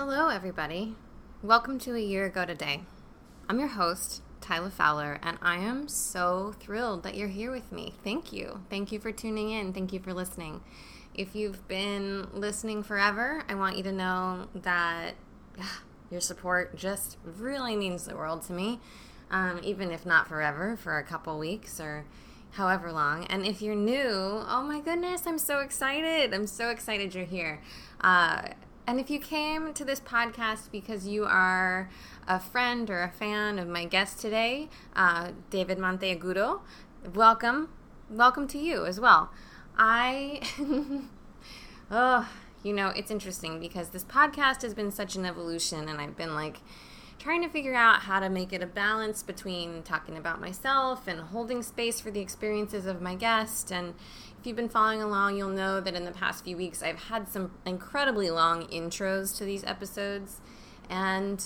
Hello, everybody. Welcome to A Year Ago Today. I'm your host, Tyler Fowler, and I am so thrilled that you're here with me. Thank you. Thank you for tuning in. Thank you for listening. If you've been listening forever, I want you to know that your support just really means the world to me, um, even if not forever, for a couple weeks or however long. And if you're new, oh my goodness, I'm so excited. I'm so excited you're here. Uh, and if you came to this podcast because you are a friend or a fan of my guest today, uh, David Monteagudo, welcome. Welcome to you as well. I, oh, you know, it's interesting because this podcast has been such an evolution, and I've been like, trying to figure out how to make it a balance between talking about myself and holding space for the experiences of my guest and if you've been following along, you'll know that in the past few weeks I've had some incredibly long intros to these episodes. And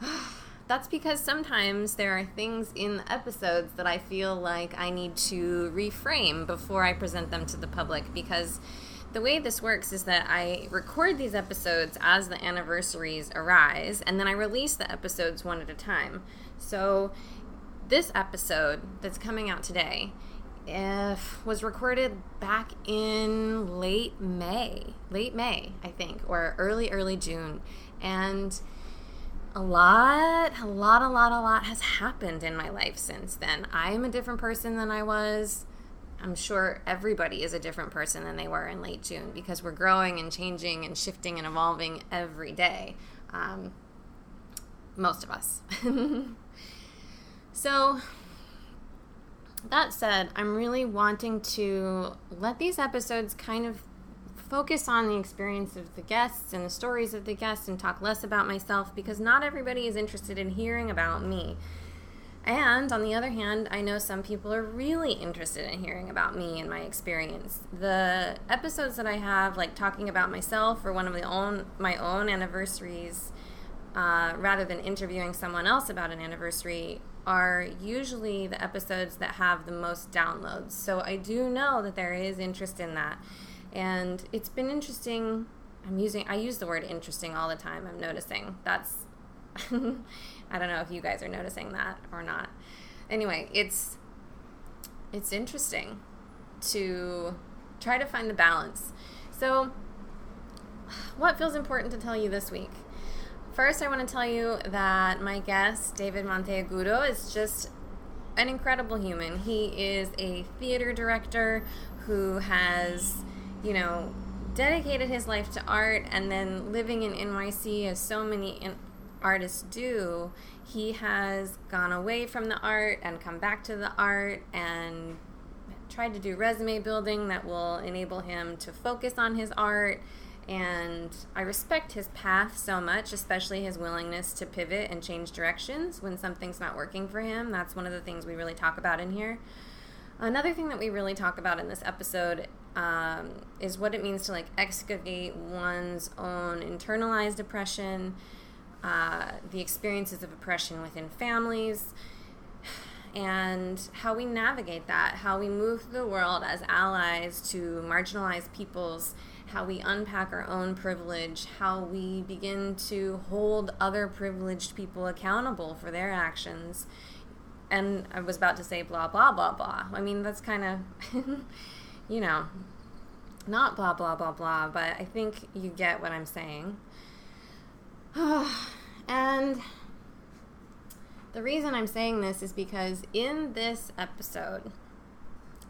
that's because sometimes there are things in the episodes that I feel like I need to reframe before I present them to the public because the way this works is that I record these episodes as the anniversaries arise, and then I release the episodes one at a time. So, this episode that's coming out today if was recorded back in late May, late May, I think, or early early June, and a lot, a lot, a lot, a lot has happened in my life since then. I'm a different person than I was. I'm sure everybody is a different person than they were in late June because we're growing and changing and shifting and evolving every day. Um, most of us. so, that said, I'm really wanting to let these episodes kind of focus on the experience of the guests and the stories of the guests and talk less about myself because not everybody is interested in hearing about me. And on the other hand, I know some people are really interested in hearing about me and my experience. The episodes that I have, like talking about myself or one of the own my own anniversaries, uh, rather than interviewing someone else about an anniversary, are usually the episodes that have the most downloads. So I do know that there is interest in that. And it's been interesting. I'm using I use the word interesting all the time. I'm noticing. That's I don't know if you guys are noticing that or not. Anyway, it's it's interesting to try to find the balance. So what feels important to tell you this week? First, I want to tell you that my guest, David Monteagudo, is just an incredible human. He is a theater director who has, you know, dedicated his life to art and then living in NYC as so many in- artists do, he has gone away from the art and come back to the art and tried to do resume building that will enable him to focus on his art and I respect his path so much, especially his willingness to pivot and change directions when something's not working for him. That's one of the things we really talk about in here. Another thing that we really talk about in this episode um, is what it means to like excavate one's own internalized oppression, uh, the experiences of oppression within families, and how we navigate that, how we move through the world as allies to marginalized peoples how we unpack our own privilege, how we begin to hold other privileged people accountable for their actions. And I was about to say blah, blah, blah, blah. I mean, that's kind of, you know, not blah, blah, blah, blah, but I think you get what I'm saying. and the reason I'm saying this is because in this episode,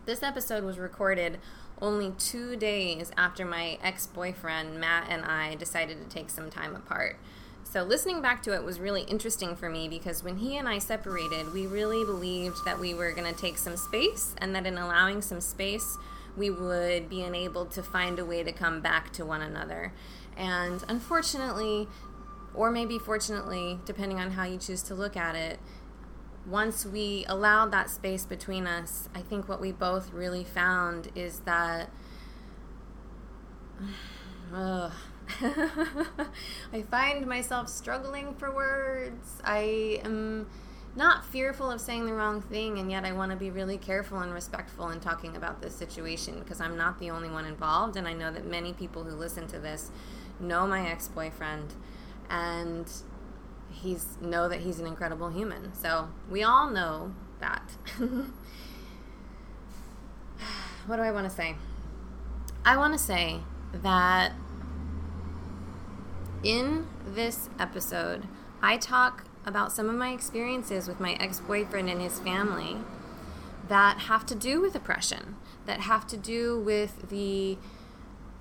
this episode was recorded only two days after my ex boyfriend, Matt, and I decided to take some time apart. So, listening back to it was really interesting for me because when he and I separated, we really believed that we were going to take some space and that in allowing some space, we would be enabled to find a way to come back to one another. And unfortunately, or maybe fortunately, depending on how you choose to look at it, once we allowed that space between us, I think what we both really found is that. I find myself struggling for words. I am not fearful of saying the wrong thing, and yet I want to be really careful and respectful in talking about this situation because I'm not the only one involved, and I know that many people who listen to this know my ex-boyfriend and he's know that he's an incredible human. So we all know that. what do I want to say? I want to say that in this episode, I talk about some of my experiences with my ex boyfriend and his family that have to do with oppression, that have to do with the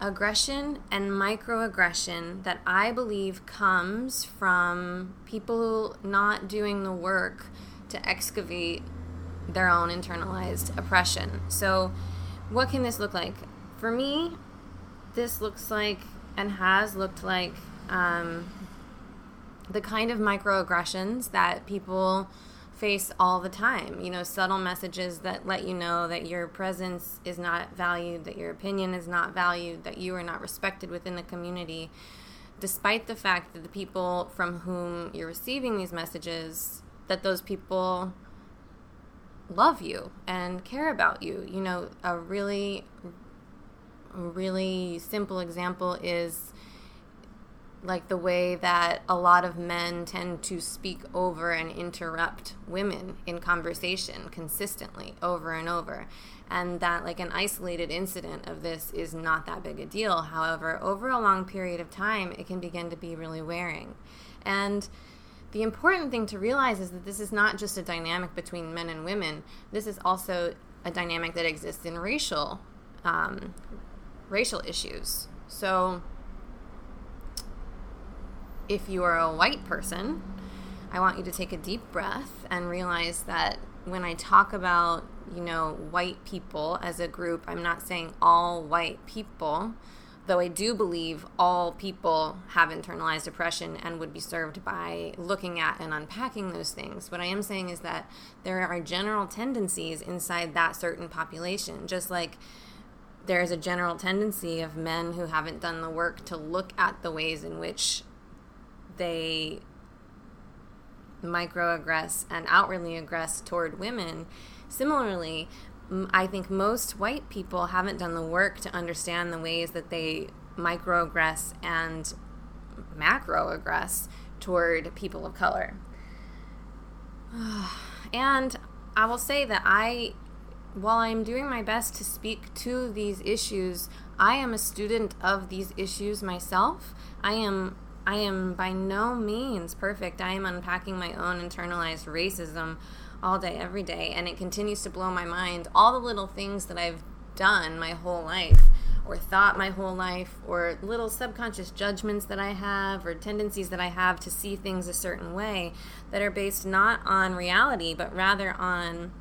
aggression and microaggression that I believe comes from people not doing the work to excavate their own internalized oppression. So, what can this look like? For me, this looks like and has looked like um, the kind of microaggressions that people face all the time. You know, subtle messages that let you know that your presence is not valued, that your opinion is not valued, that you are not respected within the community, despite the fact that the people from whom you're receiving these messages, that those people love you and care about you. You know, a really, really simple example is like the way that a lot of men tend to speak over and interrupt women in conversation consistently over and over. And that like an isolated incident of this is not that big a deal. However over a long period of time it can begin to be really wearing. And the important thing to realize is that this is not just a dynamic between men and women. This is also a dynamic that exists in racial um, racial issues. So if you are a white person, I want you to take a deep breath and realize that when I talk about, you know, white people as a group, I'm not saying all white people, though I do believe all people have internalized oppression and would be served by looking at and unpacking those things. What I am saying is that there are general tendencies inside that certain population, just like there's a general tendency of men who haven't done the work to look at the ways in which they microaggress and outwardly aggress toward women. Similarly, I think most white people haven't done the work to understand the ways that they microaggress and macroaggress toward people of color. And I will say that I, while I'm doing my best to speak to these issues, I am a student of these issues myself. I am I am by no means perfect. I am unpacking my own internalized racism all day, every day, and it continues to blow my mind. All the little things that I've done my whole life, or thought my whole life, or little subconscious judgments that I have, or tendencies that I have to see things a certain way that are based not on reality, but rather on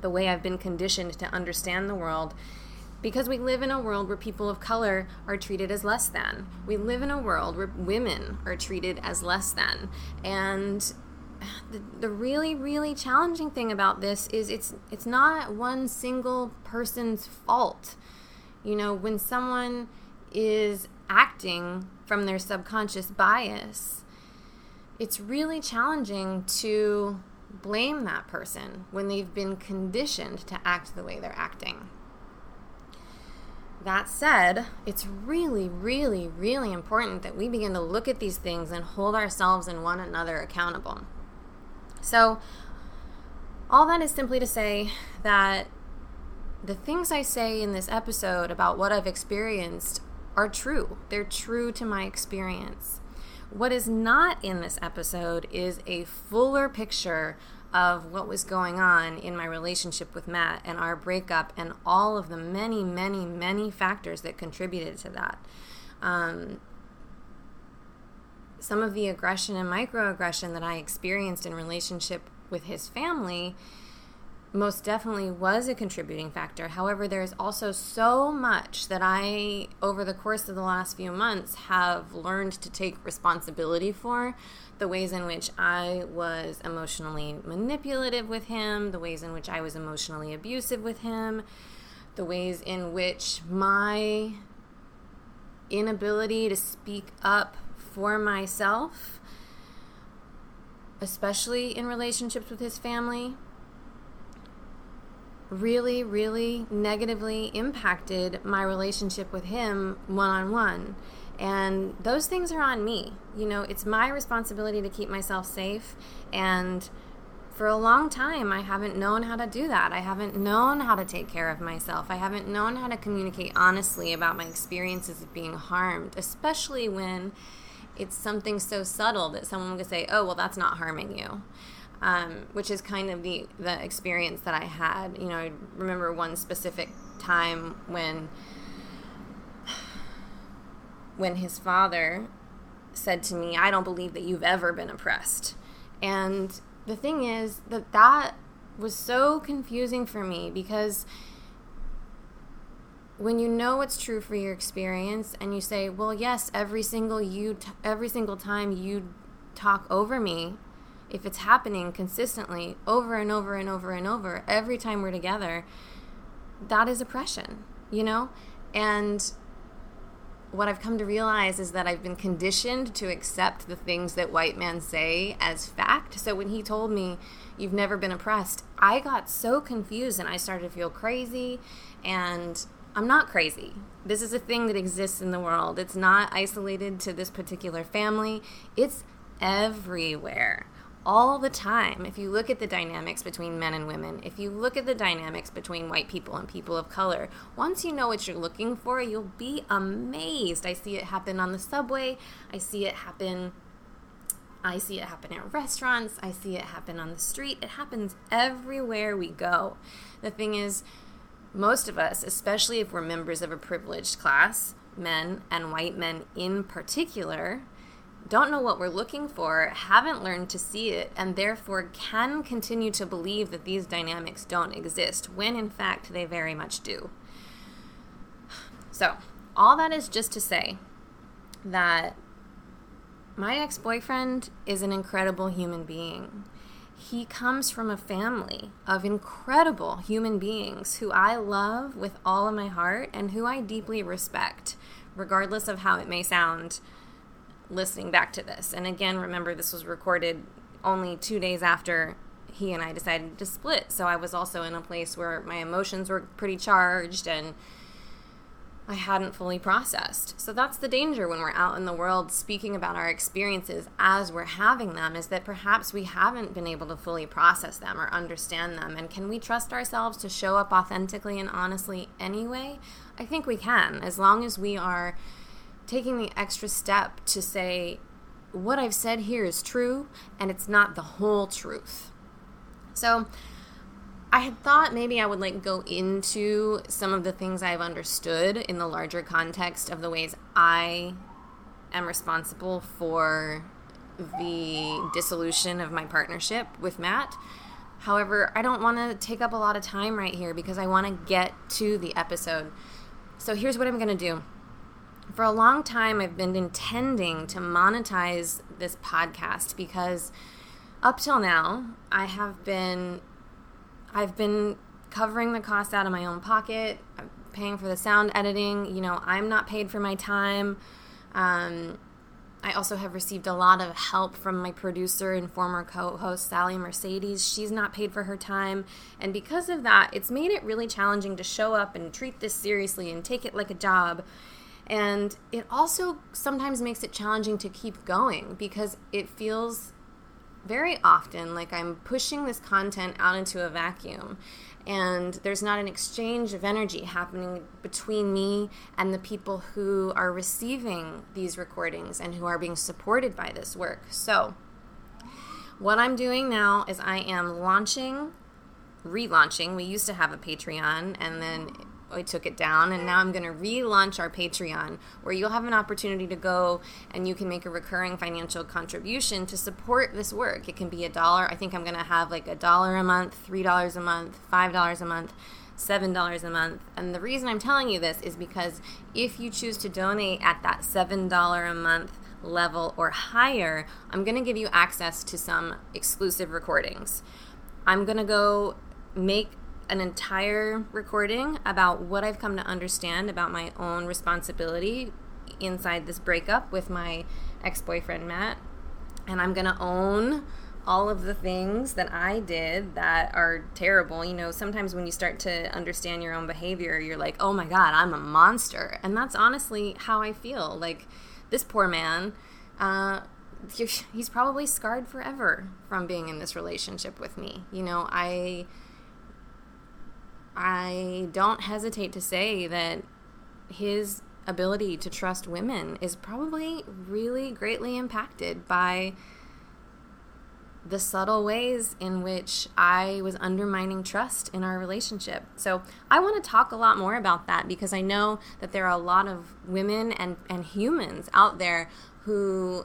the way I've been conditioned to understand the world because we live in a world where people of color are treated as less than. We live in a world where women are treated as less than. And the, the really really challenging thing about this is it's it's not one single person's fault. You know, when someone is acting from their subconscious bias, it's really challenging to blame that person when they've been conditioned to act the way they're acting. That said, it's really, really, really important that we begin to look at these things and hold ourselves and one another accountable. So, all that is simply to say that the things I say in this episode about what I've experienced are true. They're true to my experience. What is not in this episode is a fuller picture of what was going on in my relationship with Matt and our breakup and all of the many, many, many factors that contributed to that. Um, some of the aggression and microaggression that I experienced in relationship with his family most definitely was a contributing factor. However, there's also so much that I, over the course of the last few months, have learned to take responsibility for. The ways in which I was emotionally manipulative with him, the ways in which I was emotionally abusive with him, the ways in which my inability to speak up for myself, especially in relationships with his family, really, really negatively impacted my relationship with him one on one. And those things are on me. You know, it's my responsibility to keep myself safe. And for a long time, I haven't known how to do that. I haven't known how to take care of myself. I haven't known how to communicate honestly about my experiences of being harmed, especially when it's something so subtle that someone would say, oh, well, that's not harming you. Um, which is kind of the, the experience that I had. You know, I remember one specific time when when his father said to me, I don't believe that you've ever been oppressed. And the thing is that that was so confusing for me because when you know what's true for your experience and you say, "Well, yes, every single you t- every single time you talk over me, if it's happening consistently over and over and over and over every time we're together, that is oppression, you know? And what I've come to realize is that I've been conditioned to accept the things that white men say as fact. So when he told me, You've never been oppressed, I got so confused and I started to feel crazy. And I'm not crazy. This is a thing that exists in the world. It's not isolated to this particular family, it's everywhere all the time. If you look at the dynamics between men and women, if you look at the dynamics between white people and people of color, once you know what you're looking for, you'll be amazed. I see it happen on the subway. I see it happen I see it happen at restaurants. I see it happen on the street. It happens everywhere we go. The thing is, most of us, especially if we're members of a privileged class, men and white men in particular, don't know what we're looking for, haven't learned to see it, and therefore can continue to believe that these dynamics don't exist, when in fact they very much do. So, all that is just to say that my ex boyfriend is an incredible human being. He comes from a family of incredible human beings who I love with all of my heart and who I deeply respect, regardless of how it may sound listening back to this. And again, remember, this was recorded only two days after he and I decided to split. So I was also in a place where my emotions were pretty charged and I hadn't fully processed. So that's the danger when we're out in the world speaking about our experiences as we're having them is that perhaps we haven't been able to fully process them or understand them. And can we trust ourselves to show up authentically and honestly anyway? I think we can, as long as we are taking the extra step to say, what I've said here is true and it's not the whole truth. So, I had thought maybe I would like go into some of the things I've understood in the larger context of the ways I am responsible for the dissolution of my partnership with Matt. However, I don't want to take up a lot of time right here because I want to get to the episode. So here's what I'm going to do for a long time, I've been intending to monetize this podcast because up till now, I have been, I've been covering the costs out of my own pocket, paying for the sound editing. You know, I'm not paid for my time. Um, I also have received a lot of help from my producer and former co host, Sally Mercedes. She's not paid for her time. And because of that, it's made it really challenging to show up and treat this seriously and take it like a job. And it also sometimes makes it challenging to keep going because it feels very often like I'm pushing this content out into a vacuum and there's not an exchange of energy happening between me and the people who are receiving these recordings and who are being supported by this work. So, what I'm doing now is I am launching, relaunching. We used to have a Patreon and then I took it down, and now I'm going to relaunch our Patreon, where you'll have an opportunity to go and you can make a recurring financial contribution to support this work. It can be a dollar. I think I'm going to have like a dollar a month, three dollars a month, five dollars a month. $7 a month. And the reason I'm telling you this is because if you choose to donate at that $7 a month level or higher, I'm going to give you access to some exclusive recordings. I'm going to go make an entire recording about what I've come to understand about my own responsibility inside this breakup with my ex boyfriend, Matt. And I'm going to own all of the things that I did that are terrible. You know, sometimes when you start to understand your own behavior, you're like, oh my God, I'm a monster. And that's honestly how I feel. Like, this poor man, uh, he's probably scarred forever from being in this relationship with me. You know, I. I don't hesitate to say that his ability to trust women is probably really greatly impacted by the subtle ways in which I was undermining trust in our relationship. So, I want to talk a lot more about that because I know that there are a lot of women and, and humans out there who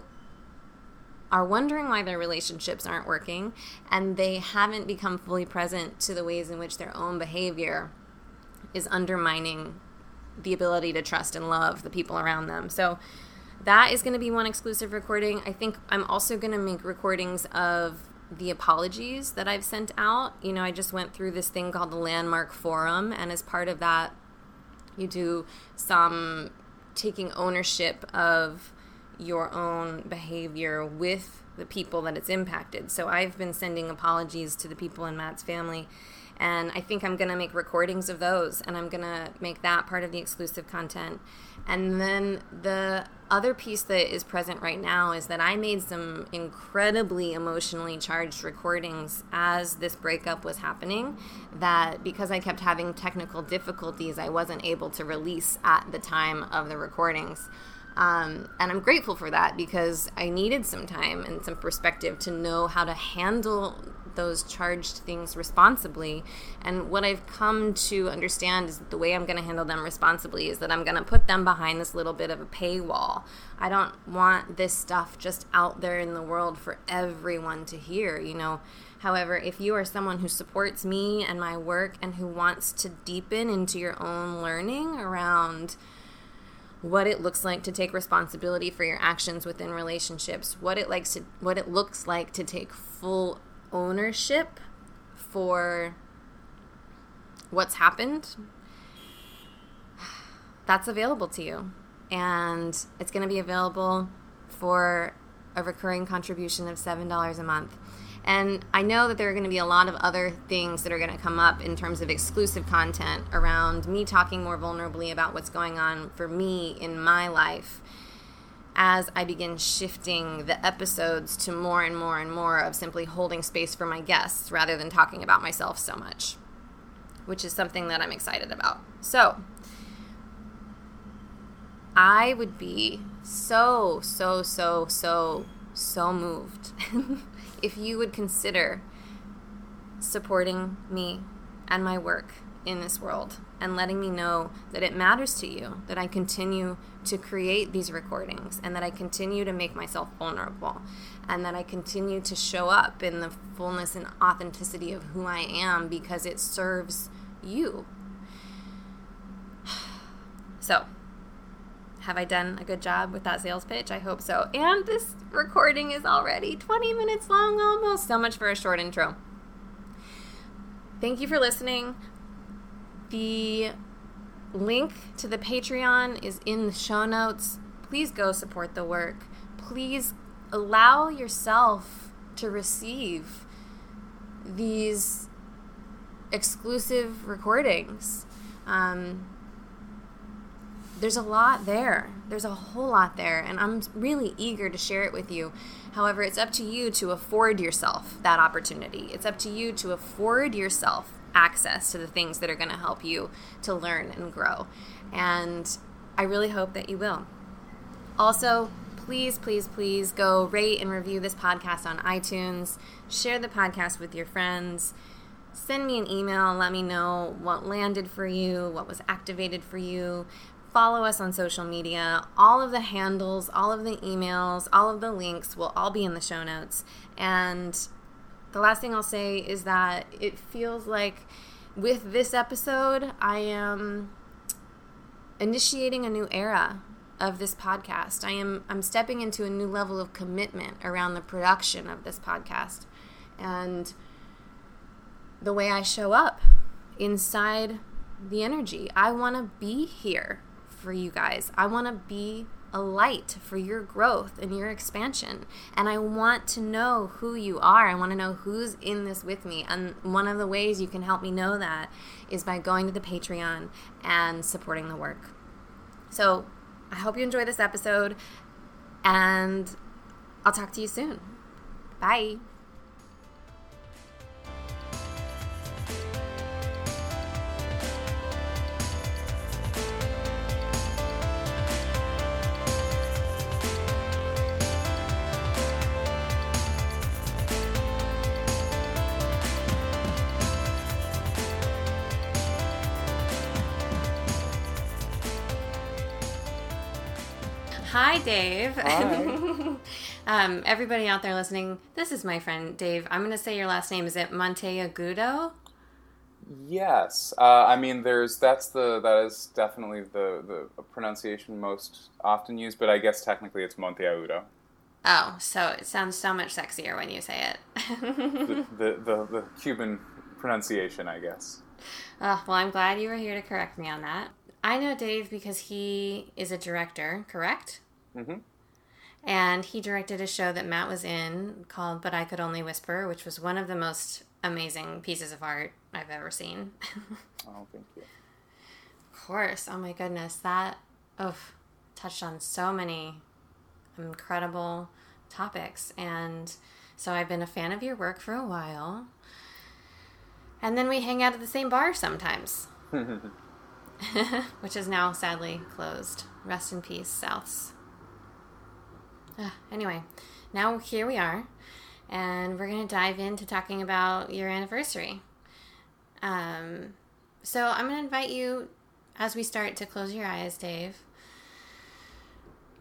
are wondering why their relationships aren't working and they haven't become fully present to the ways in which their own behavior is undermining the ability to trust and love the people around them. So, that is going to be one exclusive recording. I think I'm also going to make recordings of the apologies that I've sent out. You know, I just went through this thing called the Landmark Forum, and as part of that, you do some taking ownership of your own behavior with the people that it's impacted. So I've been sending apologies to the people in Matt's family. And I think I'm going to make recordings of those and I'm going to make that part of the exclusive content. And then the other piece that is present right now is that I made some incredibly emotionally charged recordings as this breakup was happening. That because I kept having technical difficulties, I wasn't able to release at the time of the recordings. Um, and I'm grateful for that because I needed some time and some perspective to know how to handle those charged things responsibly. And what I've come to understand is that the way I'm going to handle them responsibly is that I'm going to put them behind this little bit of a paywall. I don't want this stuff just out there in the world for everyone to hear, you know. However, if you are someone who supports me and my work and who wants to deepen into your own learning around what it looks like to take responsibility for your actions within relationships, what it likes to what it looks like to take full ownership for what's happened. That's available to you. And it's going to be available for a recurring contribution of $7 a month. And I know that there are going to be a lot of other things that are going to come up in terms of exclusive content around me talking more vulnerably about what's going on for me in my life as I begin shifting the episodes to more and more and more of simply holding space for my guests rather than talking about myself so much, which is something that I'm excited about. So, I would be so, so, so, so, so moved if you would consider supporting me and my work in this world and letting me know that it matters to you that I continue to create these recordings and that I continue to make myself vulnerable and that I continue to show up in the fullness and authenticity of who I am because it serves you. So, have I done a good job with that sales pitch? I hope so. And this recording is already 20 minutes long almost. So much for a short intro. Thank you for listening. The link to the Patreon is in the show notes. Please go support the work. Please allow yourself to receive these exclusive recordings. Um, there's a lot there. There's a whole lot there, and I'm really eager to share it with you. However, it's up to you to afford yourself that opportunity. It's up to you to afford yourself access to the things that are going to help you to learn and grow. And I really hope that you will. Also, please, please, please go rate and review this podcast on iTunes. Share the podcast with your friends. Send me an email. Let me know what landed for you, what was activated for you. Follow us on social media. All of the handles, all of the emails, all of the links will all be in the show notes. And the last thing I'll say is that it feels like with this episode, I am initiating a new era of this podcast. I am I'm stepping into a new level of commitment around the production of this podcast and the way I show up inside the energy. I want to be here for you guys. I want to be a light for your growth and your expansion. And I want to know who you are. I want to know who's in this with me. And one of the ways you can help me know that is by going to the Patreon and supporting the work. So I hope you enjoy this episode, and I'll talk to you soon. Bye. Hi, Dave. Hi. um, everybody out there listening, this is my friend Dave. I'm going to say your last name. Is it Monteagudo? Yes, uh, I mean there's that's the that is definitely the the pronunciation most often used, but I guess technically it's Monteagudo. Oh, so it sounds so much sexier when you say it. the, the, the the Cuban pronunciation, I guess. Oh, well, I'm glad you were here to correct me on that. I know Dave because he is a director, correct? Mm-hmm. And he directed a show that Matt was in called But I Could Only Whisper, which was one of the most amazing pieces of art I've ever seen. oh, thank you. Of course. Oh my goodness. That oh, touched on so many incredible topics. And so I've been a fan of your work for a while. And then we hang out at the same bar sometimes. which is now sadly closed. Rest in peace, Souths. Anyway, now here we are, and we're going to dive into talking about your anniversary. Um, so I'm going to invite you as we start to close your eyes, Dave,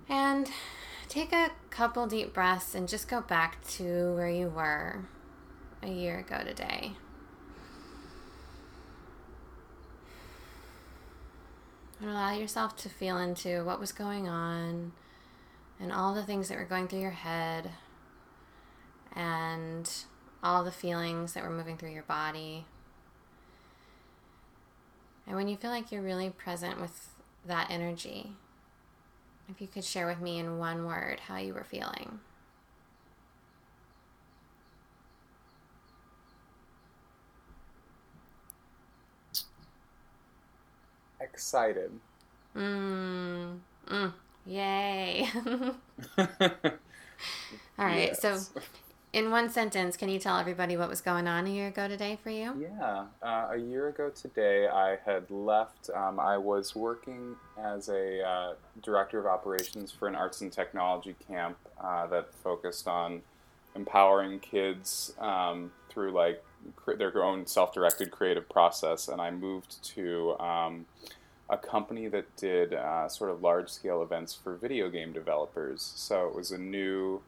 and take a couple deep breaths and just go back to where you were a year ago today. And allow yourself to feel into what was going on and all the things that were going through your head and all the feelings that were moving through your body. And when you feel like you're really present with that energy, if you could share with me in one word how you were feeling. excited. Mm, mm, yay. All right. Yes. So, in one sentence, can you tell everybody what was going on a year ago today for you? Yeah. Uh, a year ago today, I had left. Um, I was working as a uh, director of operations for an arts and technology camp uh, that focused on empowering kids um, through like their own self-directed creative process, and I moved to um, a company that did uh, sort of large-scale events for video game developers. So it was a new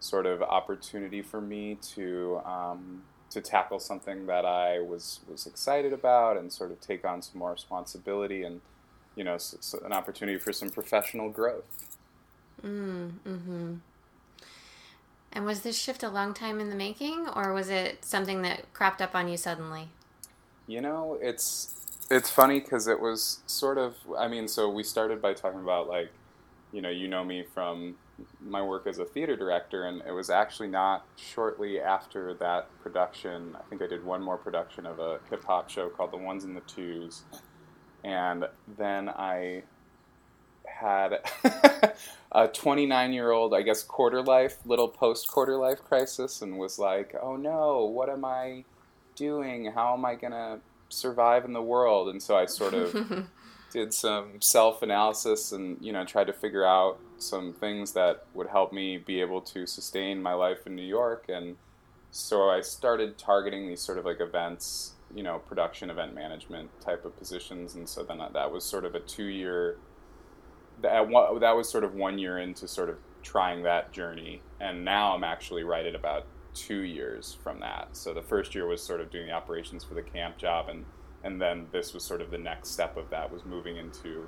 sort of opportunity for me to um, to tackle something that I was was excited about and sort of take on some more responsibility and you know so, so an opportunity for some professional growth. Mm, hmm and was this shift a long time in the making, or was it something that cropped up on you suddenly? You know, it's it's funny because it was sort of. I mean, so we started by talking about like, you know, you know me from my work as a theater director, and it was actually not shortly after that production. I think I did one more production of a hip hop show called The Ones and the Twos, and then I had a 29 year old, I guess, quarter life, little post quarter life crisis, and was like, oh no, what am I doing? How am I going to survive in the world? And so I sort of did some self analysis and, you know, tried to figure out some things that would help me be able to sustain my life in New York. And so I started targeting these sort of like events, you know, production, event management type of positions. And so then that was sort of a two year that that was sort of one year into sort of trying that journey, and now I'm actually right at about two years from that. So the first year was sort of doing the operations for the camp job, and and then this was sort of the next step of that was moving into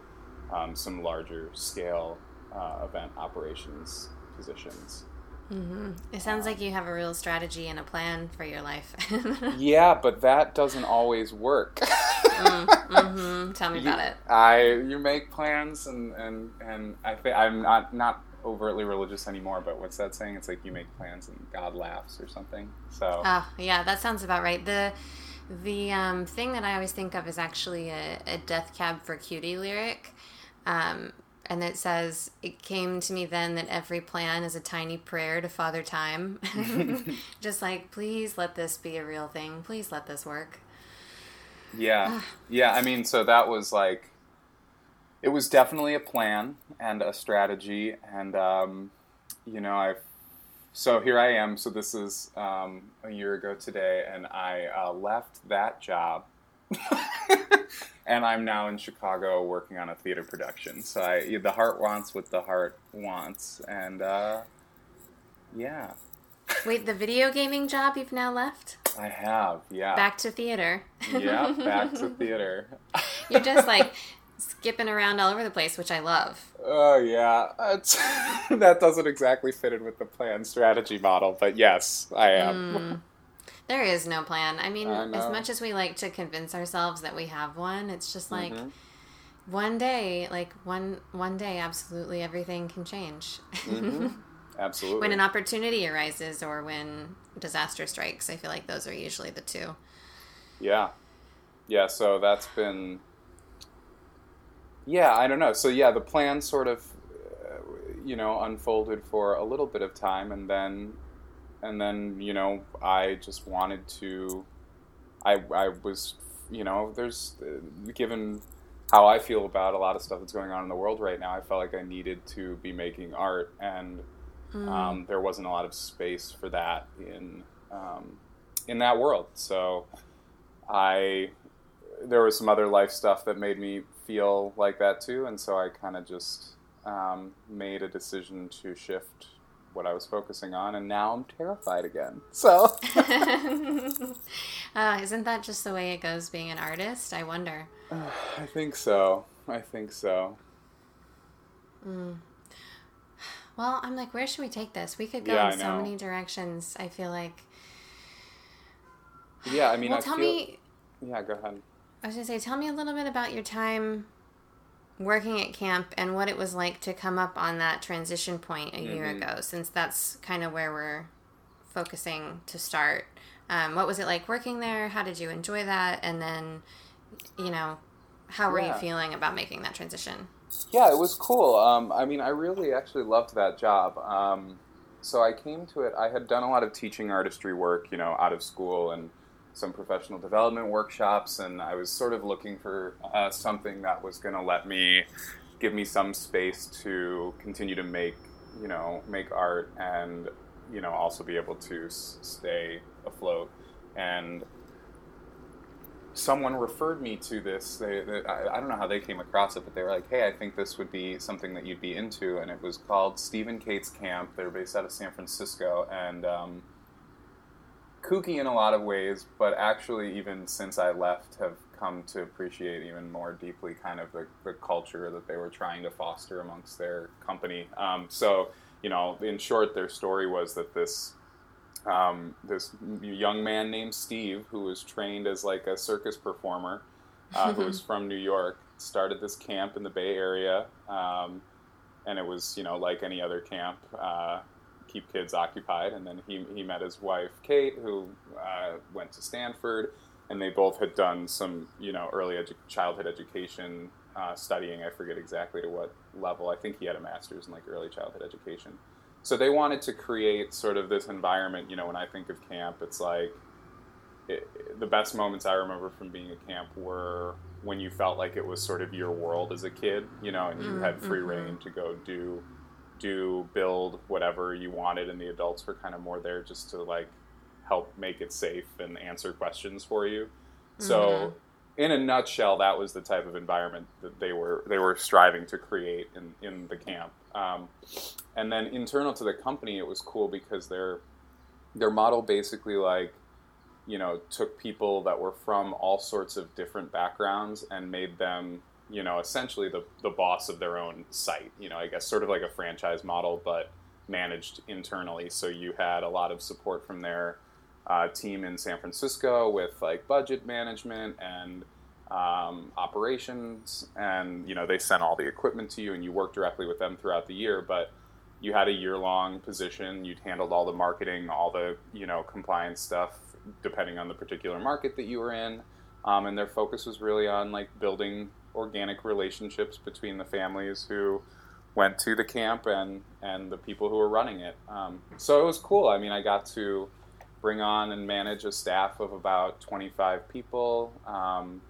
um, some larger scale uh, event operations positions. Mm-hmm. It sounds like you have a real strategy and a plan for your life. yeah, but that doesn't always work. mm, mm-hmm. Tell me You- about it. I you make plans and and and I think I'm not not overtly religious anymore, but what's that saying? It's like you make plans and God laughs or something. So Oh, yeah, that sounds about right. The the um, thing that I always think of is actually a, a Death Cab for Cutie lyric. Um, and it says, It came to me then that every plan is a tiny prayer to Father Time. Just like, please let this be a real thing. Please let this work. Yeah. Yeah, I mean, so that was like, it was definitely a plan and a strategy. And, um, you know, I, so here I am. So this is um, a year ago today, and I uh, left that job. and I'm now in Chicago working on a theater production. So I, the heart wants what the heart wants. And, uh, yeah, Wait, the video gaming job you've now left? I have. Yeah. Back to theater. yeah, back to theater. You're just like skipping around all over the place, which I love. Oh yeah, It's- that doesn't exactly fit in with the plan strategy model, but yes, I am. Mm. There is no plan. I mean, I as much as we like to convince ourselves that we have one, it's just like Mhm. one day, like one one day, absolutely everything can change. Mhm. Absolutely. when an opportunity arises or when disaster strikes, I feel like those are usually the two. yeah, yeah. So that's been. Yeah, I don't know. So yeah, the plan sort of, uh, you know, unfolded for a little bit of time, and then, and then you know, I just wanted to. I I was, you know, there's uh, given how I feel about a lot of stuff that's going on in the world right now. I felt like I needed to be making art, and Mm. um, there wasn't a lot of space for that in um, in that world. So I there was some other life stuff that made me feel like that too, and so I kind of just um, made a decision to shift what I was focusing on, and now I'm terrified again. So uh, isn't that just the way it goes being an artist? I wonder. I think so. I think so. Mm. Well, I'm like, where should we take this? We could go Yeah, in so many directions. I feel like. Yeah, I mean, well, I tell feel. me. Yeah, go ahead. I was gonna say, tell me a little bit about your time working at camp and what it was like to come up on that transition point a year Mhm. ago, since that's kind of where we're focusing to start. Um, what was it like working there? How did you enjoy that? And then, you know, how were you feeling about making that transition? Yeah, it was cool. Um, I mean, I really actually loved that job. Um, so I came to it. I had done a lot of teaching artistry work, you know, out of school and some professional development workshops, and I was sort of looking for uh, something that was going to let me give me some space to continue to make, you know, make art and you know also be able to s- stay afloat. And someone referred me to this. They, they, I, I don't know how they came across it, but they were like, "Hey, I think this would be something that you'd be into." And it was called Steve and Kate's Camp. They're based out of San Francisco, and um, kooky in a lot of ways, but actually, even since I left, have come to appreciate even more deeply kind of the, the culture that they were trying to foster amongst their company. Um, so, you know, in short, their story was that this um, this young man named Steve, who was trained as like a circus performer, uh, who was from New York, started this camp in the Bay Area, um, and it was you know like any other camp, uh, keep kids occupied. And then he he met his wife Kate, who uh, went to Stanford, and they both had done some you know early edu- childhood education uh, studying. I forget exactly to what level. I think he had a master's in like early childhood education. So they wanted to create sort of this environment. You know, when I think of camp, it's like it, the best moments I remember from being at camp were when you felt like it was sort of your world as a kid. You know, and you Mm, had free mhm. reign to go do do build whatever you wanted, and the adults were kind of more there just to like help make it safe and answer questions for you. So, in a nutshell, that was the type of environment that they were they were striving to create in, in the camp. Um, and then internal to the company, it was cool because their their model basically like you know took people that were from all sorts of different backgrounds and made them you know essentially the the boss of their own site. You know, I guess sort of like a franchise model, but managed internally. So you had a lot of support from their uh, team in San Francisco with like budget management and um, operations, and you know they sent all the equipment to you, and you worked directly with them throughout the year. But you had a year long position. You'd handled all the marketing, all the you know compliance stuff, depending on the particular market that you were in. Um, and their focus was really on like building organic relationships between the families who went to the camp and and the people who were running it. Um, so it was cool. I mean, I got to bring on and manage a staff of about 25 people. Um,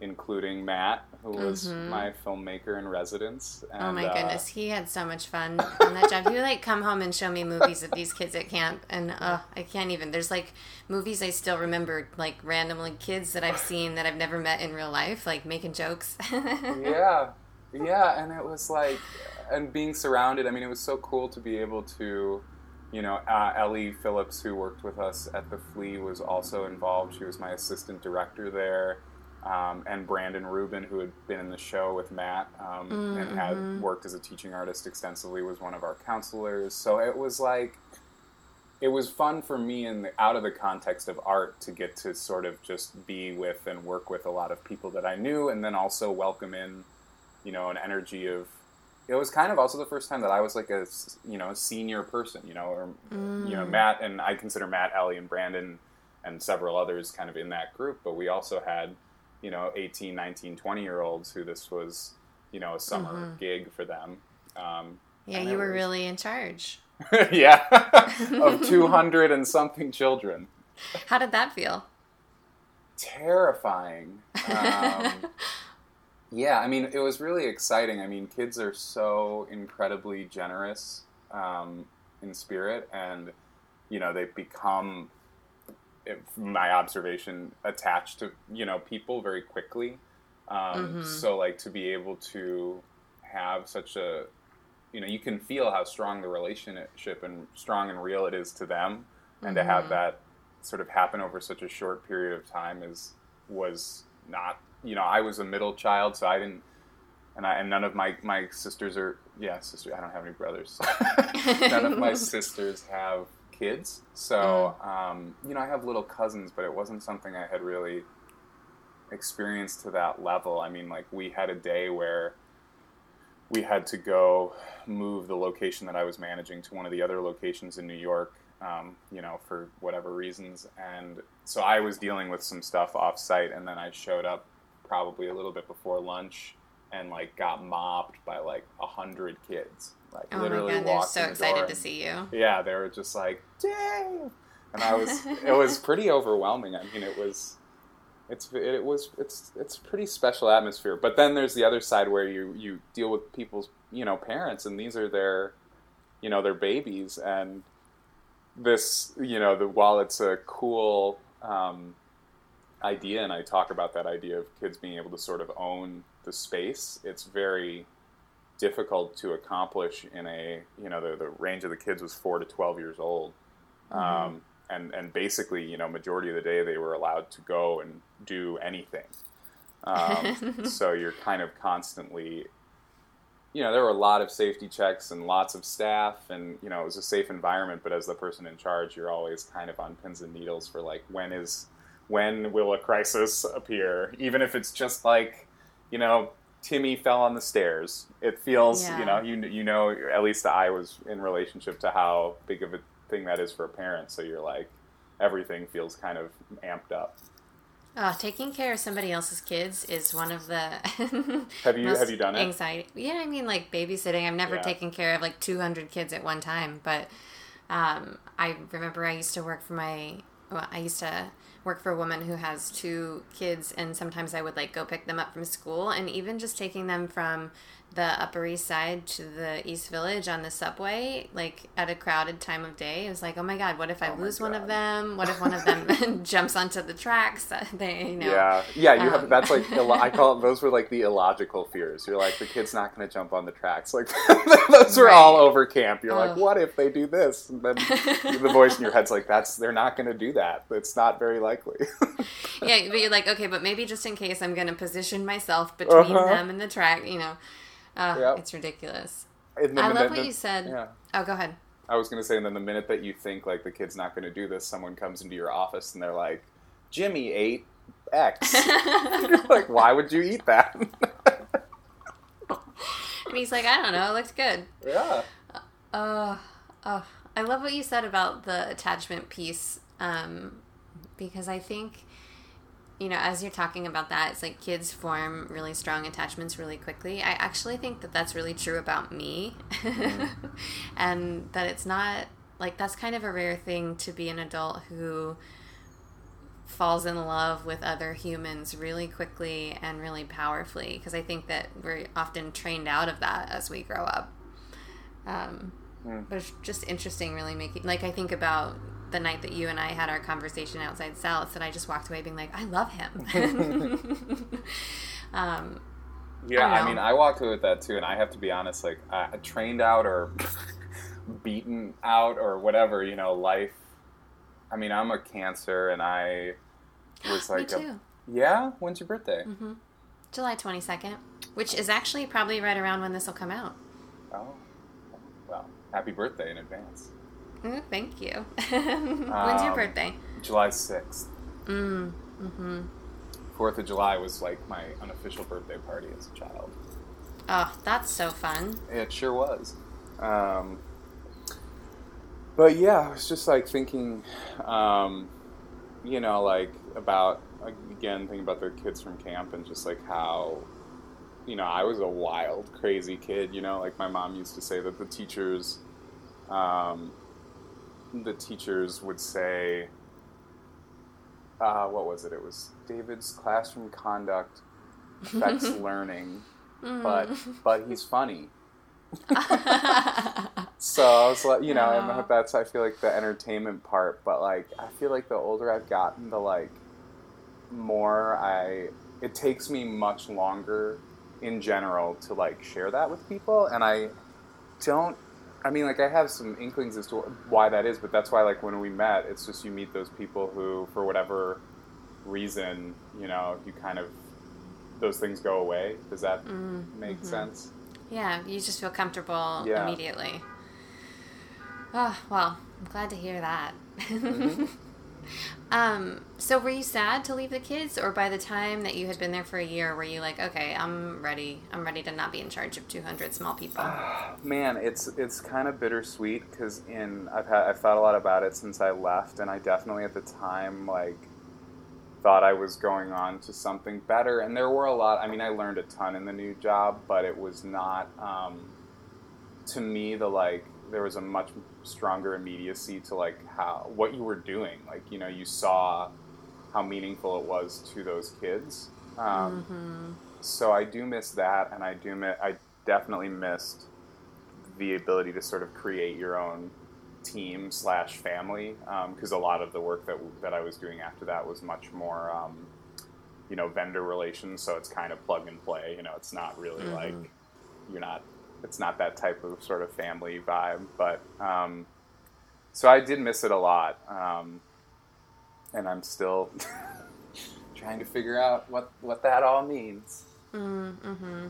including Matt, who was mm-hmm. my filmmaker in residence. And, oh my uh, goodness, he had so much fun on that job. He would like come home and show me movies of these kids at camp, and uh, I can't even. There's like movies I still remember, like randomly kids that I've seen that I've never met in real life, like making jokes. yeah, yeah, and it was like, and being surrounded. I mean, it was so cool to be able to. You know, uh, Ellie Phillips, who worked with us at the Flea, was also involved. She was my assistant director there um, and Brandon Rubin, who had been in the show with Matt um, mm-hmm. and had mm-hmm. worked as a teaching artist extensively, was one of our counselors. So it was like, it was fun for me in the, out of the context of art to get to sort of just be with and work with a lot of people that I knew, and then also welcome in, you know, an energy of. It was kind of also the first time that I was like a you know senior person, you know, or mm. you know mm. Matt and I consider Matt, Ellie, and Brandon and several others kind of in that group, but we also had you know 18 19 20 year olds who this was you know a summer mm-hmm. gig for them. Um, yeah you were was... really in charge. Yeah. Of 200 and something children. How did that feel? Terrifying. Um, yeah i mean it was really exciting. I mean kids are so incredibly generous um, in spirit and you know they've become my observation, attached to you know people very quickly. Um, mm-hmm. So like to be able to have such a, you know, you can feel how strong the relationship and strong and real it is to them, and mm-hmm. to have mm-hmm. that sort of happen over such a short period of time is was not. You know, I was a middle child, so I didn't and I and none of my my sisters are yeah sister I don't have any brothers none of my sisters have kids. So, mm. um, you know, I have little cousins, but it wasn't something I had really experienced to that level. I mean, like, we had a day where we had to go move the location that I was managing to one of the other locations in New York, um, you know, for whatever reasons. And so I was dealing with some stuff off site, and then I showed up probably a little bit before lunch and like got mobbed by like a hundred kids. Like oh literally my God, they're so the excited to see you. Yeah, they were just like, "Dang!" And I was, it was pretty overwhelming. I mean, it was, it's, it was, it's, it's a pretty special atmosphere. But then there's the other side where you you deal with people's, you know, parents, and these are their, you know, their babies, and this, you know, the while it's a cool. Um, idea and I talk about that idea of kids being able to sort of own the space, it's very difficult to accomplish in a you know the, the range of the kids was four to 12 years old. Mm-hmm. um, and and basically you know majority of the day they were allowed to go and do anything. Um, so you're kind of constantly you know there were a lot of safety checks and lots of staff and you know it was a safe environment but as the person in charge you're always kind of on pins and needles for like when is when will a crisis appear? Even if it's just like you know Timmy fell on the stairs. It feels, yeah. you know, you you know, at least I was in relationship to how big of a thing that is for a parent. So you're like, everything feels kind of amped up. Oh, taking care of somebody else's kids is one of the have you have you done it? Anxiety. Yeah, I mean like babysitting. I've never yeah. taken care of like 200 kids at one time, but um, I remember I used to work for my. Well, I used to work for a woman who has two kids and sometimes I would like go pick them up from school and even just taking them from the Upper East Side to the East Village on the subway, like at a crowded time of day. It was like, oh my god, what if I oh lose one of them? What if one of them jumps onto the tracks? They, you know. Yeah, yeah. You um, have that's like I call it, those were like the illogical fears. You're like the kid's not going to jump on the tracks. Like those were right. all over camp. You're like, what if they do this? And then the voice in your head's like, that's they're not going to do that. It's not very likely. yeah, but you're like, okay, but maybe just in case, I'm going to position myself between uh-huh. them and the track. You know. Uh, yep. It's ridiculous. I love what the, you said. Yeah. Oh, go ahead. I was going to say, and then the minute that you think like the kid's not going to do this, someone comes into your office and they're like, "Jimmy ate X. like, why would you eat that? and he's like, I don't know, it looks good. yeah. Uh, oh, I love what you said about the attachment piece um, because I think, you know, as you're talking about that, it's like kids form really strong attachments really quickly. I actually think that that's really true about me. and that it's not like that's kind of a rare thing to be an adult who falls in love with other humans really quickly and really powerfully because I think that we're often trained out of that as we grow up. Um, Mm. But it's just interesting, really making like I think about the night that you and I had our conversation outside Sal's, and I just walked away being like, I love him. um, Yeah, I I, mean, I walked away with that too, and I have to be honest, like, uh, trained out or beaten out or whatever, you know, life. I mean, I'm a Cancer, and I was me like, too. a, yeah. When's your birthday? hmm July twenty second, which is actually probably right around when this will come out. Oh, well, happy birthday in advance. Mm, thank you. When's your Um, birthday? July sixth. Mm, mm-hmm. Fourth of July was like my unofficial birthday party as a child. Oh, that's so fun. It sure was. Um, but yeah, I was just like thinking, um, you know, like about again thinking about the kids from camp and just like how, you know, I was a wild, crazy kid. You know, like my mom used to say that the teachers, um, the teachers would say, uh, what was it? It was David's classroom conduct affects learning but but he's funny. So I was like, you know, and that's I feel like the entertainment part, but like I feel like the older I've gotten, the like more I it takes me much longer in general to like share that with people, and I don't. I mean, like I have some inklings as to why that is, but that's why like when we met, it's just you meet those people who, for whatever reason, you know, you kind of those things go away. Does that Mm, make mhm. sense? Yeah, you just feel comfortable Yeah. immediately. Oh, well, I'm glad to hear that. Mhm. um, so were you sad to leave the kids or by the time that you had been there for a year were you like, okay, I'm ready. I'm ready to not be in charge of 200 small people. Man, it's it's kind of bittersweet because in I've had I've thought a lot about it since I left, and I definitely at the time like thought I was going on to something better. And there were a lot. I mean, I learned a ton in the new job, but it was not um, to me the like there was a much stronger immediacy to like how what you were doing. Like you know, you saw how meaningful it was to those kids. Um, hmm so I do miss that, and I do miss. I definitely missed the ability to sort of create your own team slash family because a lot of the work that that I was doing after that was much more, um, you know, vendor relations. So it's kind of plug and play. You know, it's not really Mhm. like you're not. It's not that type of sort of family vibe, but um, so I did miss it a lot, um, and I'm still trying to figure out what what that all means. Mm-hmm.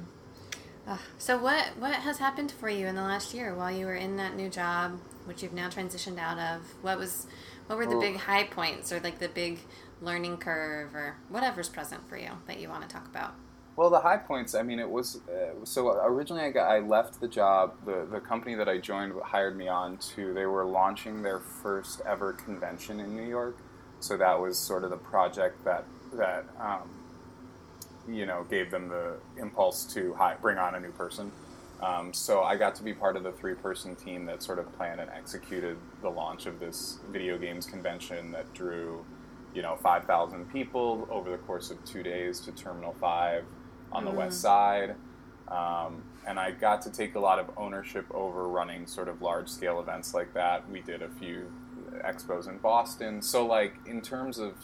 Ugh. So what what has happened for you in the last year while you were in that new job, which you've now transitioned out of? What was what were the Oof. big high points or like the big learning curve or whatever's present for you that you want to talk about? Well, the high points. I mean, it was uh, so originally. I got I left the job. The the company that I joined hired me on to. They were launching their first ever convention in New York. So that was sort of the project that that um, you know gave them the impulse to hi- bring on a new person. Um, so I got to be part of the three person team that sort of planned and executed the launch of this video games convention that drew, you know, 5,000 people over the course of two days to Terminal 5 on the Mhm. west side. Um, and I got to take a lot of ownership over running sort of large scale events like that. We did a few expos in Boston. So, like, in terms of,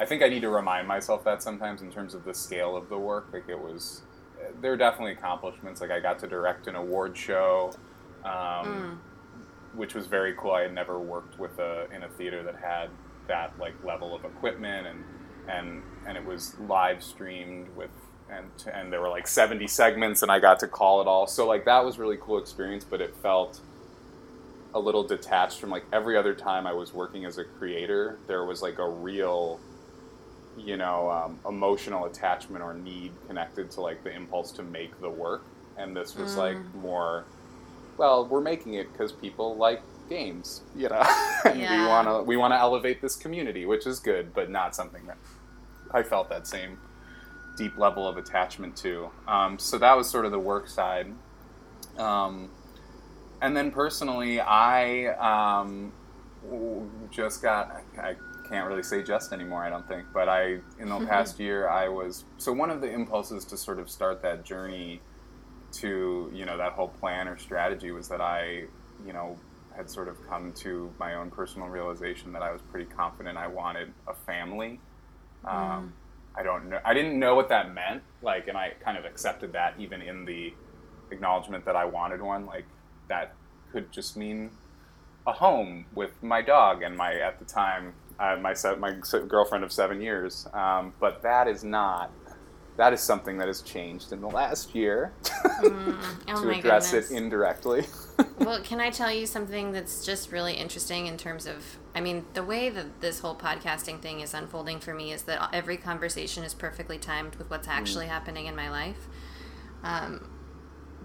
I think I need to remind myself that sometimes in terms of the scale of the work. Like, it was, there are definitely accomplishments. Like, I got to direct an award show. Um, which was very cool. I had never worked with a in a theater that had that like level of equipment and and and it was live streamed with and and there were like 70 segments and I got to call it all. So like that was really cool experience, but it felt a little detached from like every other time I was working as a creator. There was like a real you know, um, emotional attachment or need connected to like the impulse to make the work. And this was like more, well, we're making it because people like games, you know, and we want to we want to elevate this community, which is good, but not something that I felt that same deep level of attachment to. Um, so that was sort of the work side. Um, and then personally, I um, just got, I can't really say just anymore, I don't think, but I, in the past year, I was, so one of the impulses to sort of start that journey to, you know, that whole plan or strategy was that I, you know, had sort of come to my own personal realization that I was pretty confident I wanted a family. Um, I don't know. I didn't know what that meant. Like, and I kind of accepted that even in the acknowledgement that I wanted one. Like, that could just mean a home with my dog and my at the time uh, my my girlfriend of seven years. Um, but that is not. That is something that has changed in the last year Oh to address goodness. it indirectly. well, can I tell you something that's just really interesting in terms of, I mean, the way that this whole podcasting thing is unfolding for me is that every conversation is perfectly timed with what's actually happening in my life. Um,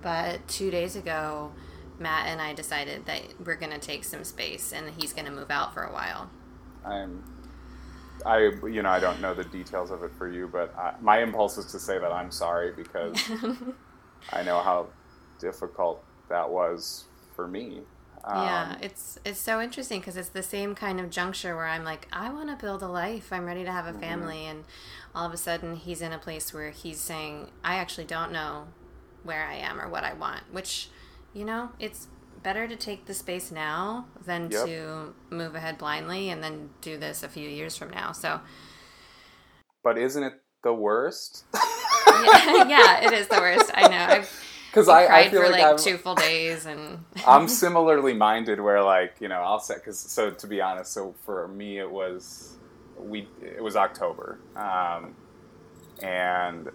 but two days ago, Matt and I decided that we're going to take some space and he's going to move out for a while. I'm, I, you know, I don't know the details of it for you, but I, my impulse is to say that I'm sorry because I know how difficult that was for me. Um, yeah, it's it's so interesting because it's the same kind of juncture where I'm like, I want to build a life. I'm ready to have a family, and all of a sudden he's in a place where he's saying, I actually don't know where I am or what I want. Which, you know, it's better to take the space now than Yep. to move ahead blindly and then do this a few years from now. So, But isn't it the worst? yeah, yeah, it is the worst. I know. I've Because I, I cried feel for like, like two full days, and I'm similarly minded where like you know I'll set because so to be honest so for me it was we it was October um, and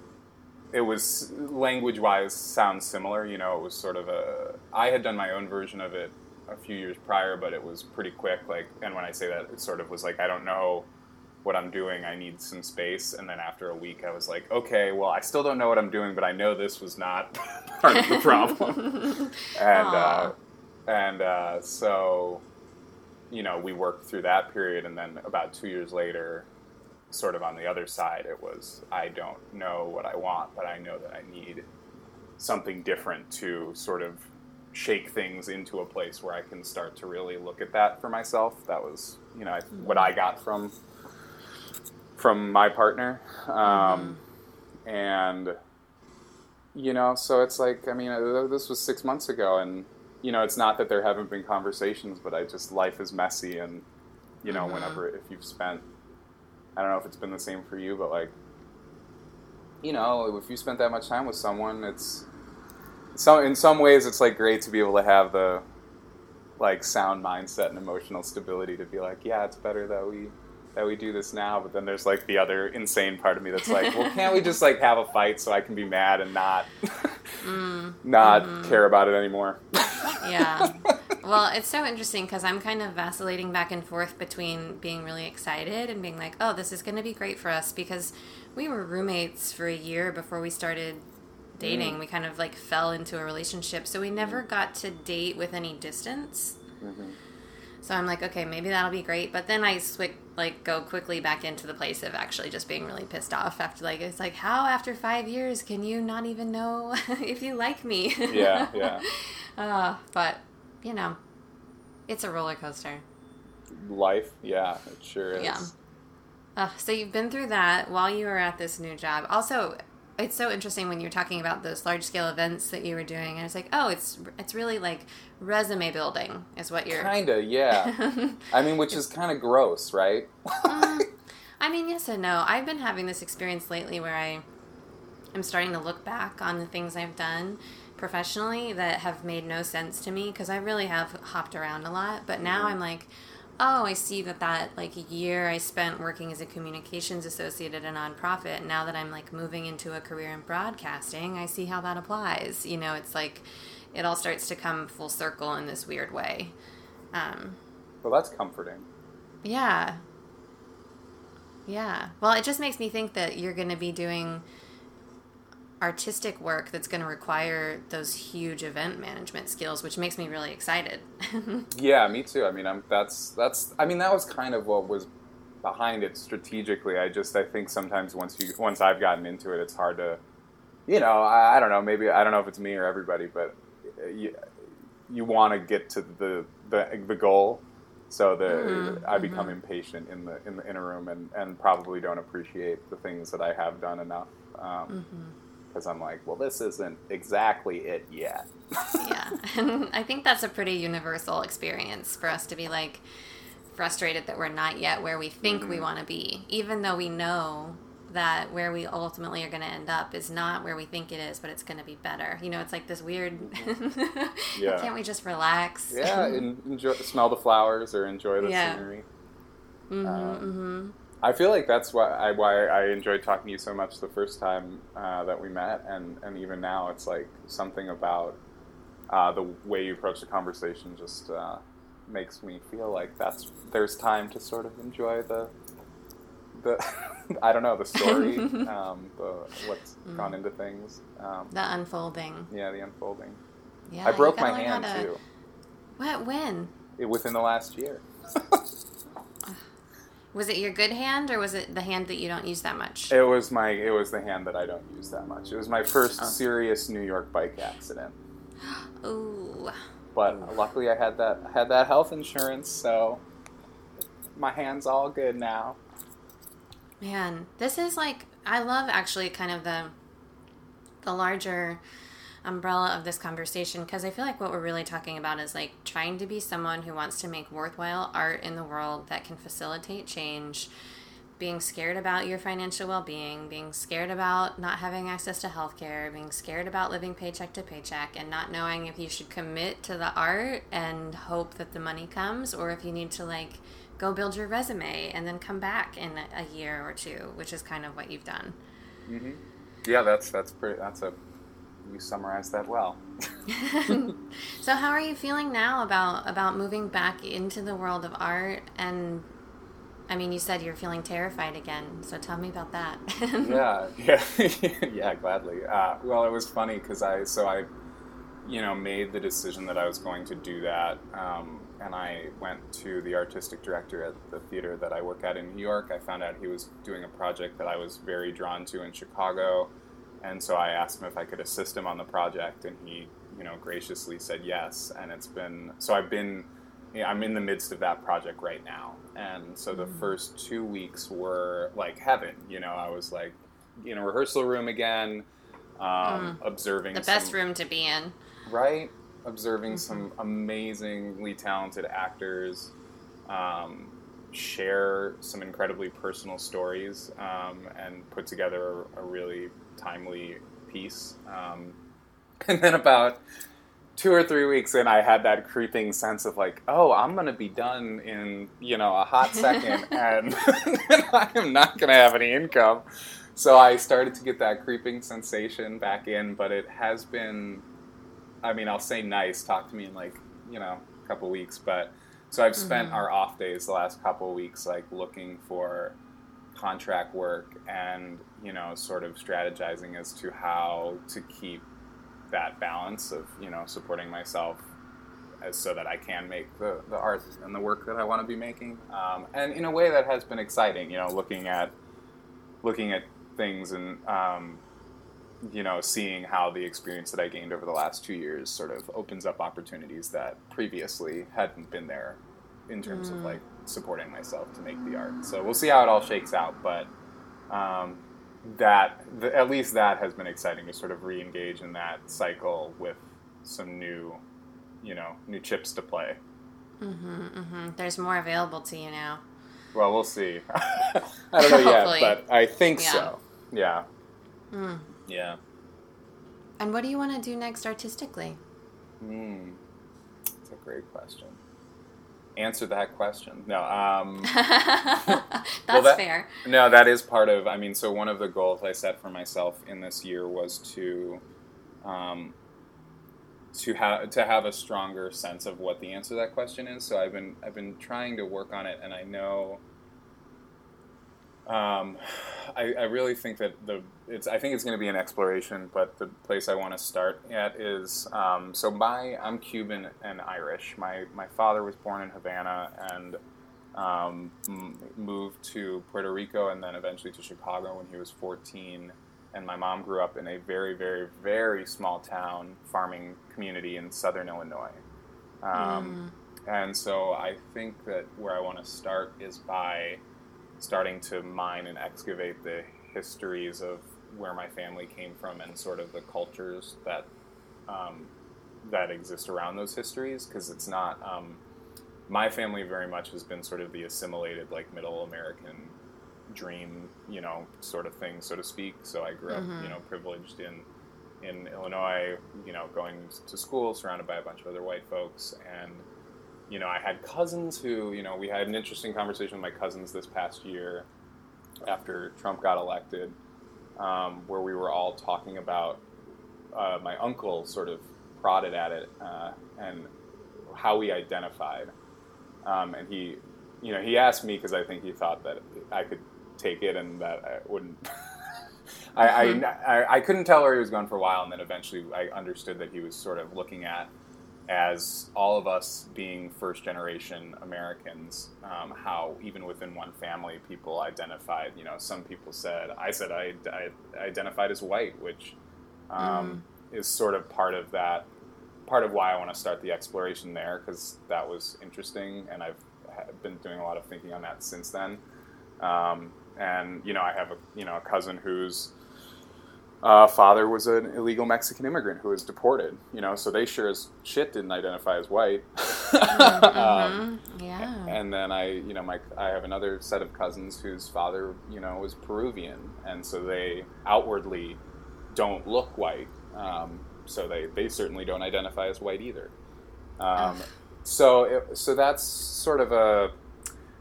it was language wise sounds similar you know it was sort of a I had done my own version of it a few years prior but it was pretty quick like and when I say that it sort of was like I don't know what I'm doing I need some space and then after a week I was like okay well I still don't know what I'm doing but I know this was not part of the problem. And uh, and uh, so you know we worked through that period and then about two years later sort of on the other side it was i don't know what i want but i know that i need something different to sort of shake things into a place where i can start to really look at that for myself that was you know what i got from from my partner um, and you know so it's like i mean uh, this was six months ago and you know it's not that there haven't been conversations but i just life is messy and you know Mhm. whenever if you've spent i don't know if it's been the same for you but like you know if you spent that much time with someone it's so in some ways it's like great to be able to have the like sound mindset and emotional stability to be like yeah it's better that we that we do this now but then there's like the other insane part of me that's like well can't we just like have a fight so i can be mad and not Mm, not mhm. care about it anymore yeah. Well, it's so interesting because I'm kind of vacillating back and forth between being really excited and being like, oh, this is going to be great for us because we were roommates for a year before we started dating. We kind of like fell into a relationship. So we never got to date with any distance. Mhm. So I'm like, okay, maybe that'll be great. But then I switch, like, go quickly back into the place of actually just being really pissed off after, like, it's like, how after five years can you not even know if you like me? Yeah, yeah. Uh, but you know, it's a roller coaster. life yeah it sure is Yeah. Uh, so you've been through that while you were at this new job. Also, it's so interesting when you're talking about those large scale events that you were doing. And it's like, oh, it's it's really like resume building is what you're. kinda yeah i mean which is kind of gross right Mm, I mean, yes and no. I've been having this experience lately where I am starting to look back on the things I've done professionally that have made no sense to me because I really have hopped around a lot. But now I'm like, oh, I see that that like year I spent working as a communications associate at a nonprofit. Now that I'm like moving into a career in broadcasting, I see how that applies. You know, it's like it all starts to come full circle in this weird way. Um, well that's comforting yeah. Yeah. Well, it just makes me think that you're going to be doing artistic work that's going to require those huge event management skills, which makes me really excited. yeah, me too. I mean, I'm that's that's I mean, that was kind of what was behind it strategically. I just I think sometimes once you once I've gotten into it, it's hard to you know, I, I don't know, maybe I don't know if it's me or everybody, but you, you want to get to the, the the goal so that mm-hmm. I become mm-hmm. impatient in the in the inner room and, and probably don't appreciate the things that I have done enough. Um, mm-hmm because I'm like, well, this isn't exactly it yet. yeah, and I think that's a pretty universal experience for us to be like frustrated that we're not yet where we think mm-hmm. we want to be, even though we know that where we ultimately are going to end up is not where we think it is, but it's going to be better. You know, it's like this weird. yeah. Can't we just relax? Yeah, enjoy, smell the flowers or enjoy the yeah. scenery. Mm-hmm, um, mm-hmm. I feel like that's why I, why I enjoyed talking to you so much the first time uh, that we met, and, and even now, it's like something about uh, the way you approach the conversation just uh, makes me feel like that's there's time to sort of enjoy the the I don't know the story, um, the what's mm. gone into things, um, the unfolding. Yeah, the unfolding. Yeah, I broke my hand to... too. What? When? It, within the last year. Was it your good hand or was it the hand that you don't use that much? It was my it was the hand that I don't use that much. It was my first oh. serious New York bike accident. Ooh. But luckily I had that had that health insurance, so my hand's all good now. Man, this is like I love actually kind of the the larger umbrella of this conversation because I feel like what we're really talking about is like trying to be someone who wants to make worthwhile art in the world that can facilitate change, being scared about your financial well being, being scared about not having access to healthcare, being scared about living paycheck to paycheck, and not knowing if you should commit to the art and hope that the money comes or if you need to like go build your resume and then come back in a year or two, which is kind of what you've done. Mm-hmm. Yeah, that's that's pretty. That's a you summarized that well. so how are you feeling now about about moving back into the world of art and I mean, you said you're feeling terrified again, so tell me about that. yeah, yeah, yeah, gladly. Uh, well, it was funny because I, so I, you know, made the decision that I was going to do that, um, and I went to the artistic director at the theater that I work at in New York. I found out he was doing a project that I was very drawn to in Chicago and so I asked him if I could assist him on the project, and he, you know, graciously said yes. And it's been so I've been, you know, I'm in the midst of that project right now, and so the mm-hmm. first two weeks were like heaven. You know, I was like in a rehearsal room again, um, mm. observing the best room to be in, right? Observing mm-hmm. some amazingly talented actors. Um, share some incredibly personal stories um, and put together a, a really timely piece. Um, and then about two or three weeks in, I had that creeping sense of like, oh, I'm gonna be done in you know a hot second, and I am not gonna have any income. So I started to get that creeping sensation back in, but it has been, I mean, I'll say nice. Talk to me in like you know a couple weeks, but so I've spent mm-hmm. our off days the last couple weeks like looking for contract work and you know sort of strategizing as to how to keep that balance of you know supporting myself as so that I can make the, the art and the work that I want to be making. Um, and in a way that has been exciting you know looking at looking at things and um, you know seeing how the experience that I gained over the last two years sort of opens up opportunities that previously hadn't been there in terms mm. of like supporting myself to make the art. So we'll see how it all shakes out, but um, that the, at least that has been exciting to sort of re-engage in that cycle with some new, you know, new chips to play. Mm-hmm, mm-hmm. There's more available to you now. Well, we'll see. I don't know yet, but I think yeah. so. Yeah. Mm. Yeah. And what do you want to do next artistically? Hmm. That's a great question answer that question. No, um, that's well, that, fair. No, that is part of. I mean, so one of the goals I set for myself in this year was to, um, to have to have a stronger sense of what the answer to that question is. So I've been I've been trying to work on it, and I know. Um, I, I, really think that the it's I think it's going to be an exploration, but the place I want to start at is um, so my I'm Cuban and Irish. My my father was born in Havana and um, moved to Puerto Rico and then eventually to Chicago when he was 14. And my mom grew up in a very very very small town farming community in southern Illinois. Mm. And so I think that where I want to start is by starting to mine and excavate the histories of where my family came from and sort of the cultures that um, that exist around those histories because it's not um, my family very much has been sort of the assimilated like middle American dream you know sort of thing so to speak so I grew mm-hmm. up you know privileged in in Illinois you know going to school surrounded by a bunch of other white folks and you know, I had cousins who, you know, we had an interesting conversation with my cousins this past year after Trump got elected, um, where we were all talking about uh, my uncle sort of prodded at it uh, and how we identified. Um, and he, you know, he asked me because I think he thought that I could take it and that I wouldn't. I, mm-hmm. I, I, I couldn't tell where he was going for a while, and then eventually I understood that he was sort of looking at as all of us being first generation Americans, um, how even within one family, people identified, you know, some people said, I said I, I identified as white, which um, mm. is sort of part of that, part of why I want to start the exploration there, because that was interesting, and I've been doing a lot of thinking on that since then. Um, and, you know, I have a, you know, a cousin who's, uh, father was an illegal Mexican immigrant who was deported. You know, so they sure as shit didn't identify as white. mm-hmm. um, yeah. And then I, you know, my I have another set of cousins whose father, you know, was Peruvian, and so they outwardly don't look white. Um, so they they certainly don't identify as white either. Um, so it, so that's sort of a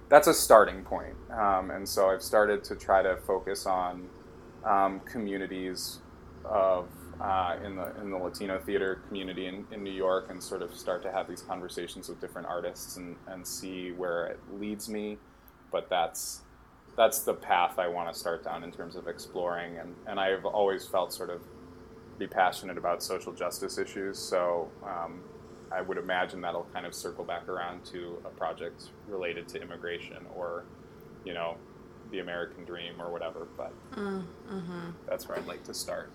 that's a starting point. Um, and so I've started to try to focus on um, communities of uh, in the in the Latino theater community in, in New York and sort of start to have these conversations with different artists and, and see where it leads me. But that's that's the path I want to start down in terms of exploring and, and I've always felt sort of be passionate about social justice issues. So um, I would imagine that'll kind of circle back around to a project related to immigration or, you know, the American dream or whatever. But mm, hmm that's where I'd like to start.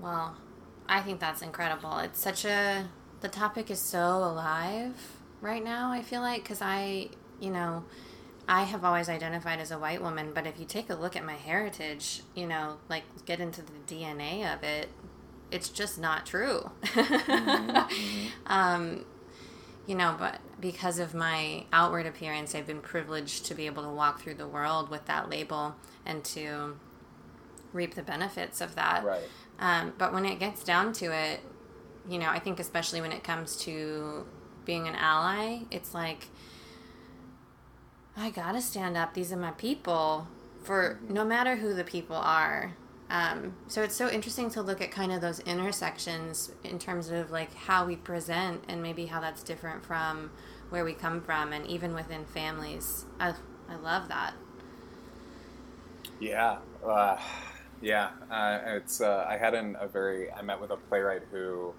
Well, I think that's incredible. It's such a the topic is so alive right now. I feel like because I, you know. I have always identified as a white woman, but if you take a look at my heritage, you know, like get into the DNA of it, it's just not true. mm-hmm. mm-hmm. um, you know, but because of my outward appearance, I've been privileged to be able to walk through the world with that label and to reap the benefits of that. Right. Um, but when it gets down to it, you know, I think especially when it comes to being an ally, it's like, I gotta stand up. These are my people for no matter who the people are. Um, so it's so interesting to look at kind of those intersections in terms of like how we present and maybe how that's different from where we come from and even within families. I, I love that. Yeah. Uh, yeah. Uh, it's, uh, I had an, a very, I met with a playwright who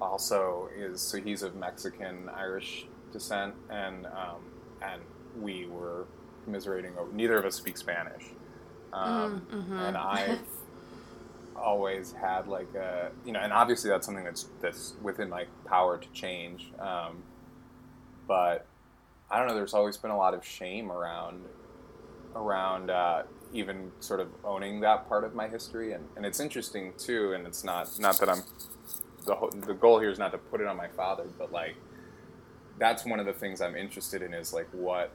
also is, so he's of Mexican Irish descent and, um, and we were commiserating over, neither of us speak Spanish. Um, mm, mm-hmm. And I've, always had like a you know, and obviously that's something that's that's within my power to change. Um, but I don't know. There's always been a lot of shame around around uh, even sort of owning that part of my history, and, and it's interesting too. And it's not not that I'm the the goal here is not to put it on my father, but like that's one of the things I'm interested in is like what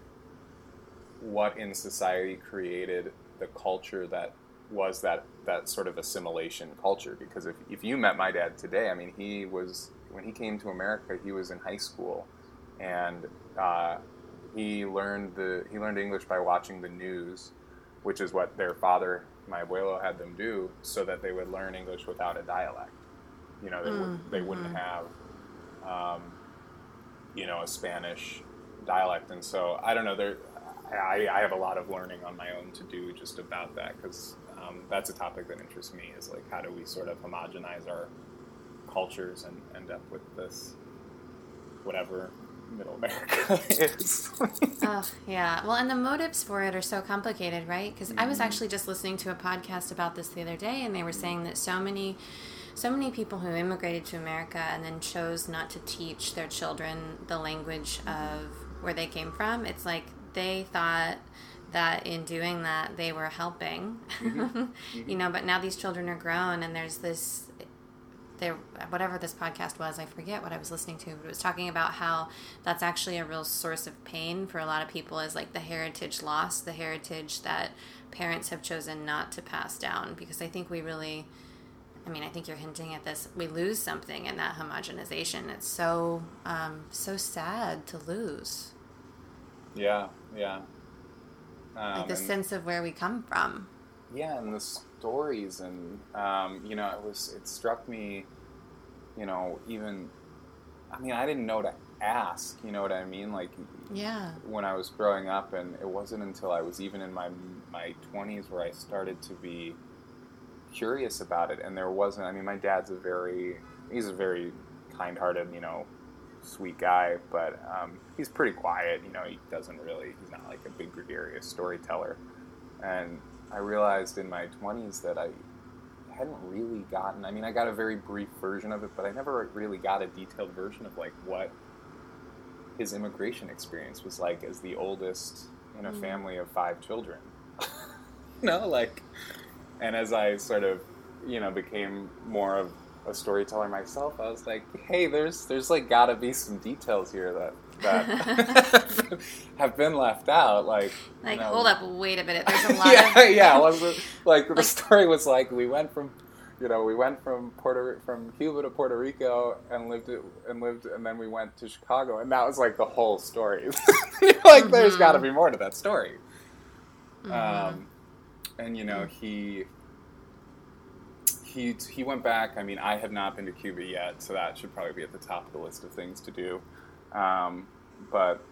what in society created the culture that was that that sort of assimilation culture because if, if you met my dad today i mean he was when he came to america he was in high school. And uh, he learned the he learned english by watching the news which is what their father my abuelo had them do so that they would learn english without a dialect. You know they, mm, would, they wouldn't mm-hmm. have um, you know a spanish dialect. And so i don't know there I, I have a lot of learning on my own to do just about that because um, that's a topic that interests me. Is like how do we sort of homogenize our cultures and end up with this whatever middle America is. oh, yeah. Well, and the motives for it are so complicated, right? Because mm-hmm. I was mm-hmm. actually just listening to a podcast about this the other day, and they were saying that so many. So many people who immigrated to America and then chose not to teach their children the language of where they came from. It's like they thought that in doing that they were helping, mm-hmm. Mm-hmm. you know. But now these children are grown, and there's this there whatever this podcast was i forget what i was listening to but it was talking about how that's actually a real source of pain for a lot of people is like the heritage loss the heritage that parents have chosen not to pass down because i think we really i mean i think you're hinting at this we lose something in that homogenization it's so um, so sad to lose yeah yeah um, like the sense of where we come from yeah, and the stories, and um, you know, it was it struck me, you know, even, I mean, I didn't know to ask, you know what I mean? Like, yeah, when I was growing up, and it wasn't until I was even in my my twenties where I started to be curious about it, and there wasn't. I mean, my dad's a very he's a very kind-hearted, you know, sweet guy, but um, he's pretty quiet. You know, he doesn't really. He's not like a big gregarious storyteller, and I realized in my 20s that I hadn't really gotten. I mean, I got a very brief version of it, but I never really got a detailed version of like what his immigration experience was like as the oldest in a mm. family of five children. you know, like, and as I sort of, you know, became more of a storyteller myself, I was like, hey, there's there's like got to be some details here that that have been left out. Like, like you know, hold up, wait a minute. There's a lot. yeah, of... yeah. It, like the story was like we went from, you know, we went from Puerto from Cuba to Puerto Rico and lived it, and lived, and then we went to Chicago, and that was like the whole story. like, mm-hmm. there's got to be more to that story. Mm-hmm. Um, and you know, he he he went back. I mean, I have not been to Cuba yet, so that should probably be at the top of the list of things to do. Um, but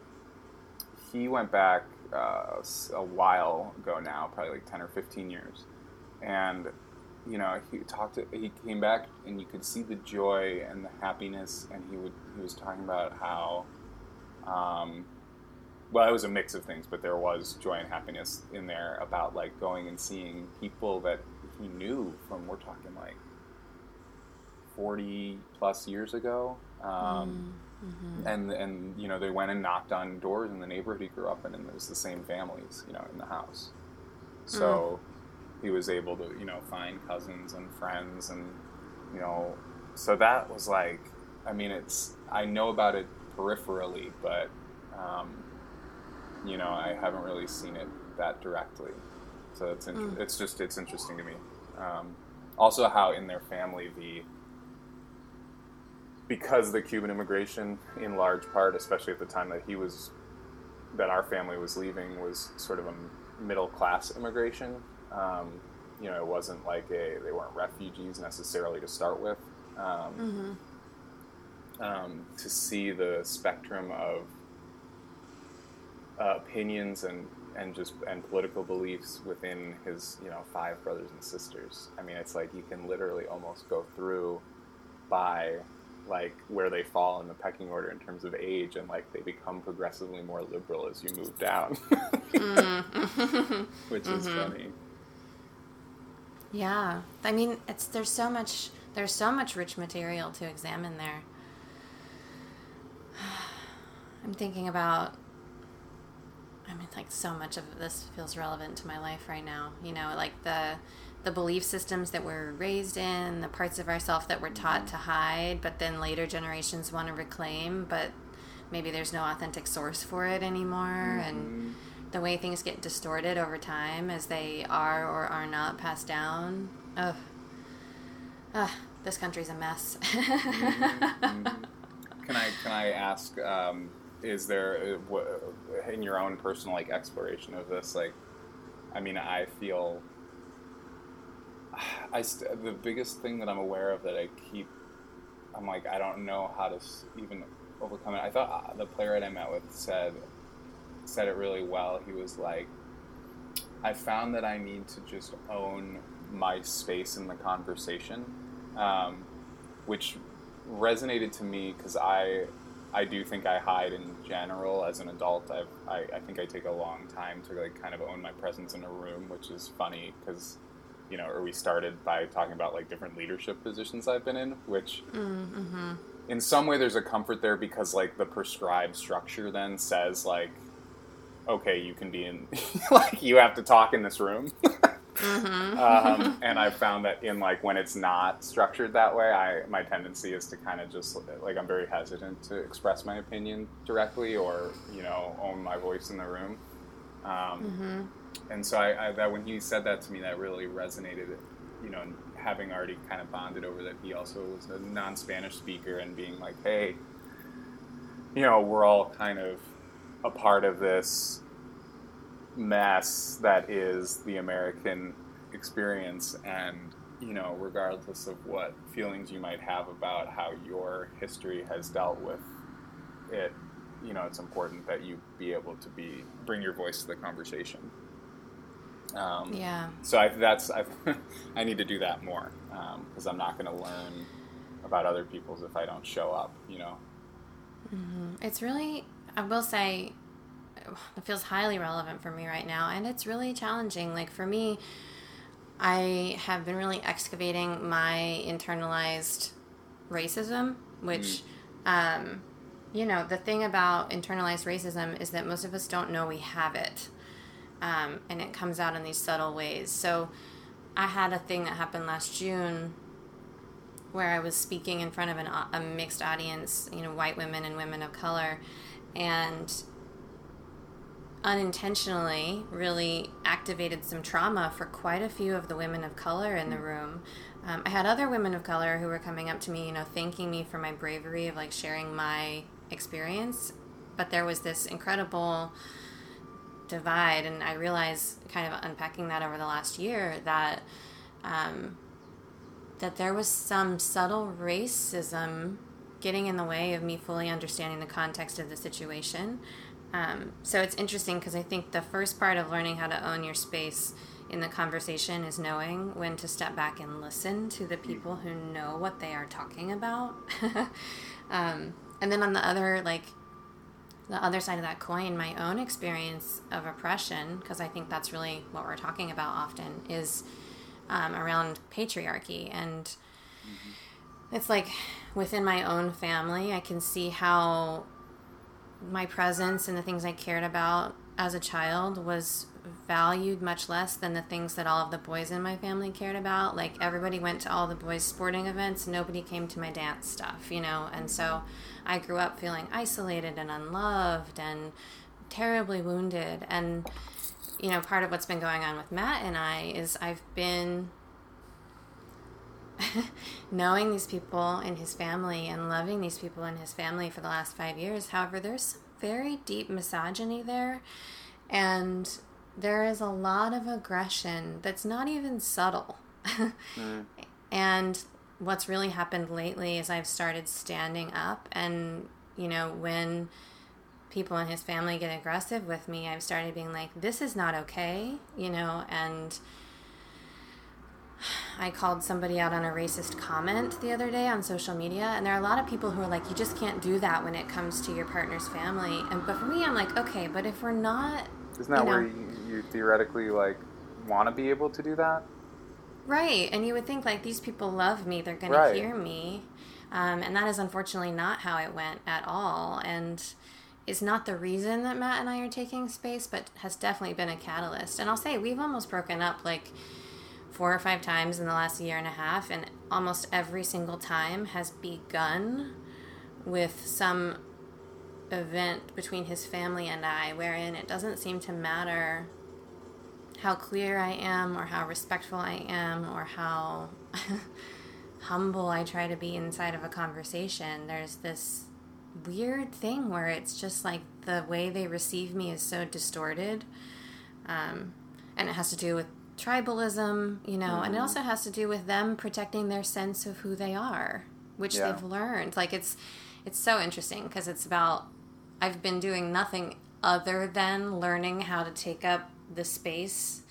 he went back uh, a while ago now, probably like ten or fifteen years, and you know he talked. To, he came back, and you could see the joy and the happiness, and he would he was talking about how. Um, well, it was a mix of things, but there was joy and happiness in there about like going and seeing people that he knew from we're talking like 40 plus years ago um, mm, mm-hmm. and and you know they went and knocked on doors in the neighborhood he grew up in and it was the same families you know in the house so mm. he was able to you know find cousins and friends and you know so that was like i mean it's i know about it peripherally but um, you know i haven't really seen it that directly so it's inter- mm. it's just it's interesting to me. Um, also, how in their family the because the Cuban immigration, in large part, especially at the time that he was that our family was leaving, was sort of a middle class immigration. Um, you know, it wasn't like a they weren't refugees necessarily to start with. Um, mm-hmm. um, to see the spectrum of uh, opinions and and just and political beliefs within his you know five brothers and sisters. I mean, it's like you can literally almost go through by like where they fall in the pecking order in terms of age, and like they become progressively more liberal as you move down, mm. which is mm-hmm. funny. Yeah, I mean, it's there's so much there's so much rich material to examine there. I'm thinking about I mean, like so much of this feels relevant to my life right now. You know, like the the belief systems that we're raised in, the parts of ourselves that we're taught mm-hmm. to hide, but then later generations want to reclaim, but maybe there's no authentic source for it anymore, mm-hmm. and the way things get distorted over time as they are or are not passed down. Ugh. Ugh, this country's a mess. mm-hmm. Can I can I ask? Um, is there uh, in your own personal like exploration of this like i mean i feel i st- the biggest thing that i'm aware of that i keep i'm like i don't know how to even overcome it i thought uh, the playwright i met with said said it really well. He was like, I found that I need to just own my space in the conversation, um, which resonated to me because I I do think I hide in general as an adult. I've, I I think I take a long time to like kind of own my presence in a room, which is funny because you know, or we started by talking about like different leadership positions I've been in, which. Mm-hmm. In some way, there's a comfort there because, like, the prescribed structure then says, like, okay, you can be in, like, you have to talk in this room. Mm-hmm. um, and I've found that in like when it's not structured that way, I my tendency is to kind of just like I'm very hesitant to express my opinion directly or you know own my voice in the room. Um, mm-hmm. And so I, I, that when he said that to me, that really resonated. You know, having already kind of bonded over that, he also was a non-Spanish speaker and being like, hey, you know, we're all kind of a part of this mess that is the American experience and you know regardless of what feelings you might have about how your history has dealt with it you know it's important that you be able to be bring your voice to the conversation. Um, yeah. so I, that's I, I need to do that more because um, I'm not going to learn about other people's if I don't show up you know? Mm-hmm. it's really I will say it feels highly relevant for me right now and it's really challenging like for me i have been really excavating my internalized racism which mm. um, you know the thing about internalized racism is that most of us don't know we have it um, and it comes out in these subtle ways so i had a thing that happened last june where i was speaking in front of an, a mixed audience you know white women and women of color and unintentionally really activated some trauma for quite a few of the women of color in the room. Um, I had other women of color who were coming up to me, you know, thanking me for my bravery of like sharing my experience. But there was this incredible divide, and I realized, kind of unpacking that over the last year, that um, that there was some subtle racism getting in the way of me fully understanding the context of the situation. Um, so it's interesting because I think the first part of learning how to own your space in the conversation is knowing when to step back and listen to the people who know what they are talking about. um, and then on the other, like, the other side of that coin, my own experience of oppression, because I think that's really what we're talking about often, is um, around patriarchy. And mm-hmm. it's like within my own family, I can see how my presence and the things I cared about as a child was valued much less than the things that all of the boys in my family cared about. Like everybody went to all the boys' sporting events, nobody came to my dance stuff, you know. And so I grew up feeling isolated and unloved and terribly wounded. And you know, part of what's been going on with Matt and I is I've been knowing these people in his family and loving these people in his family for the last five years. However, there's very deep misogyny there, and there is a lot of aggression that's not even subtle. mm. And what's really happened lately is I've started standing up, and you know, when people in his family get aggressive with me, I've started being like, this is not okay, you know, and I called somebody out on a racist comment the other day on social media, and there are a lot of people who are like, "You just can't do that when it comes to your partner's family." And but for me, I'm like, okay, but if we're not, isn't that you know, where you, you theoretically like want to be able to do that? Right, and you would think like these people love me; they're going right. to hear me, um, and that is unfortunately not how it went at all, and is not the reason that Matt and I are taking space, but has definitely been a catalyst. And I'll say we've almost broken up like four or five times in the last year and a half, and almost every single time has begun with some event between his family and I wherein it doesn't seem to matter how clear I am or how respectful I am or how humble I try to be inside of a conversation. There's this weird thing where it's just like the way they receive me is so distorted. Um, and it has to do with tribalism, you know, mm-hmm. and it mm-hmm. also has to do with them protecting their sense of who they are, which yeah. they've learned. Like it's it's so interesting because it's about I've been doing nothing other than learning how to take up the space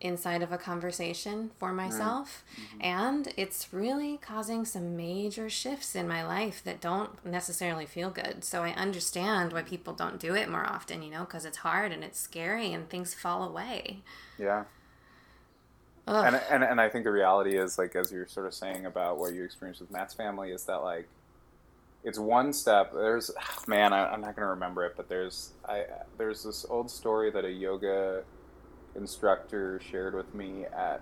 inside of a conversation for myself. Mm-hmm. And it's really causing some major shifts in my life that don't necessarily feel good. So I understand why people don't do it more often, you know, because it's hard and it's scary and things fall away. Yeah. And, and and I think the reality is like as you're sort of saying about what you experienced with Matt's family is that like it's one step. There's man, I, am not gonna remember it, but there's I there's this old story that a yoga instructor shared with me at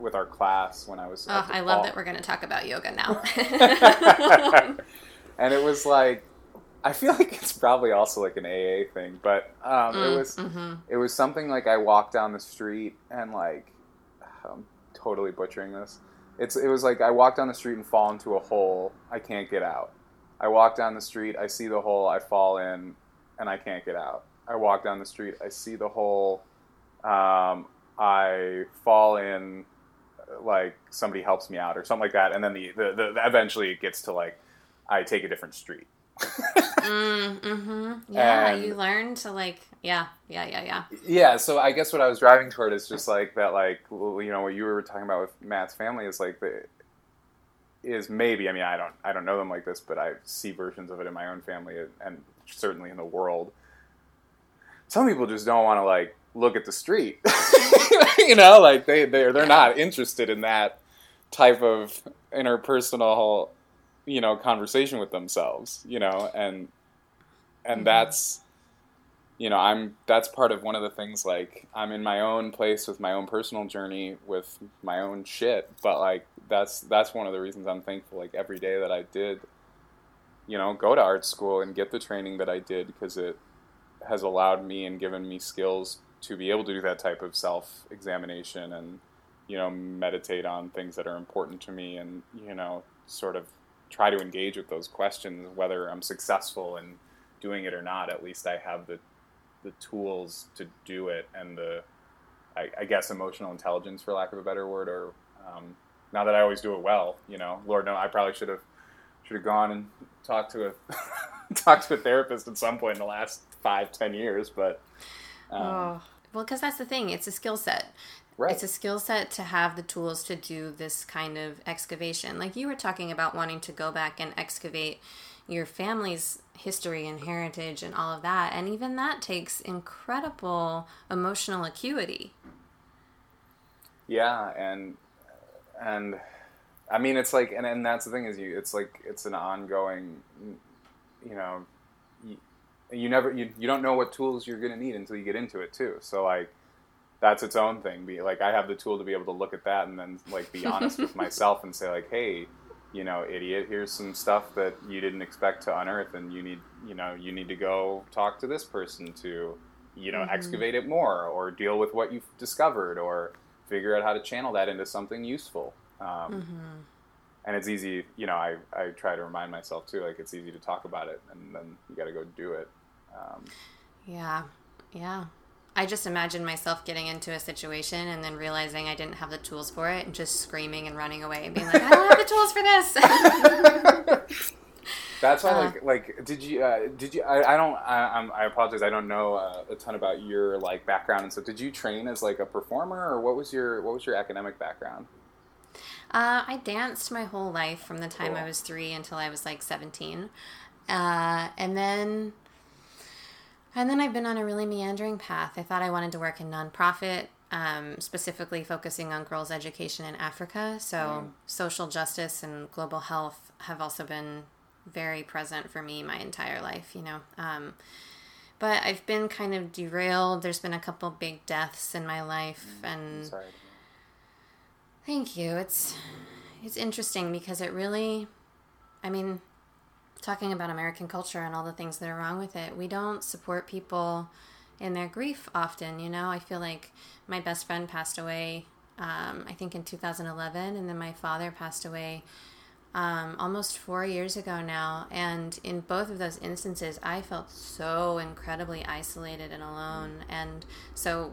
with our class when I was. Oh, I love that we're going to talk about yoga now. and it was like, I feel like it's probably also like an AA thing, but um, mm, it was mm-hmm. it was something like I walked down the street and like I'm totally butchering this. It's it was like I walk down the street and fall into a hole. I can't get out. I walk down the street. I see the hole. I fall in, and I can't get out. I walk down the street. I see the hole um, I fall in, like somebody helps me out or something like that, and then the, the, the eventually it gets to like I take a different street. mm, hmm Yeah, and, you learn to like, yeah, yeah, yeah, yeah. Yeah, so I guess what I was driving toward is just like that, like you know what you were talking about with Matt's family is like the is maybe I mean I don't I don't know them like this, but I see versions of it in my own family and certainly in the world. Some people just don't want to like look at the street. you know, like they they're they're not interested in that type of interpersonal, you know, conversation with themselves. You know, and and mm-hmm. that's you know i'm that's part of one of the things like i'm in my own place with my own personal journey with my own shit but like that's that's one of the reasons i'm thankful like every day that i did you know go to art school and get the training that i did because it has allowed me and given me skills to be able to do that type of self examination and you know meditate on things that are important to me and you know sort of try to engage with those questions whether I'm successful in doing it or not. At least I have the the tools to do it and the I, I guess emotional intelligence for lack of a better word or um, now that I always do it well you know Lord no I probably should have should have gone and talked to a talked to a therapist at some point in the last five ten years but um, oh. Well, because that's the thing. It's a skill set. Right. It's a skill set to have the tools to do this kind of excavation. Like you were talking about wanting to go back and excavate your family's history and heritage and all of that. And even that takes incredible emotional acuity. Yeah, and and I mean it's like and, and that's the thing is you it's like it's an ongoing you know you never you, you don't know what tools you're going to need until you get into it too so like that's its own thing be like i have the tool to be able to look at that and then like be honest with myself and say like hey you know idiot here's some stuff that you didn't expect to unearth and you need you know you need to go talk to this person to you know mm-hmm. excavate it more or deal with what you've discovered or figure out how to channel that into something useful um, mm-hmm and it's easy you know I, I try to remind myself too like it's easy to talk about it and then you got to go do it um, yeah, yeah. I just imagine myself getting into a situation and then realizing I didn't have the tools for it and just screaming and running away and being like, I don't have the tools for this. That's why, uh, like, like, did you, uh, did you? I, I don't. I, I'm, I apologize. I don't know uh, a ton about your like background and stuff. Did you train as like a performer, or what was your what was your academic background? Uh, I danced my whole life from the time cool. I was three until I was like seventeen, uh, and then and then I've been on a really meandering path. I thought I wanted to work in nonprofit, um, specifically focusing on girls' education in Africa. So, mm. social justice and global health have also been very present for me my entire life, you know. Um, but I've been kind of derailed. There's been a couple big deaths in my life, mm. and Sorry. thank you. It's it's interesting because it really, I mean, talking about American culture and all the things that are wrong with it, we don't support people in their grief often. You know, I feel like my best friend passed away, um, I think in 2011, and then my father passed away um, almost four years ago now. And in both of those instances, I felt so incredibly isolated and alone. And so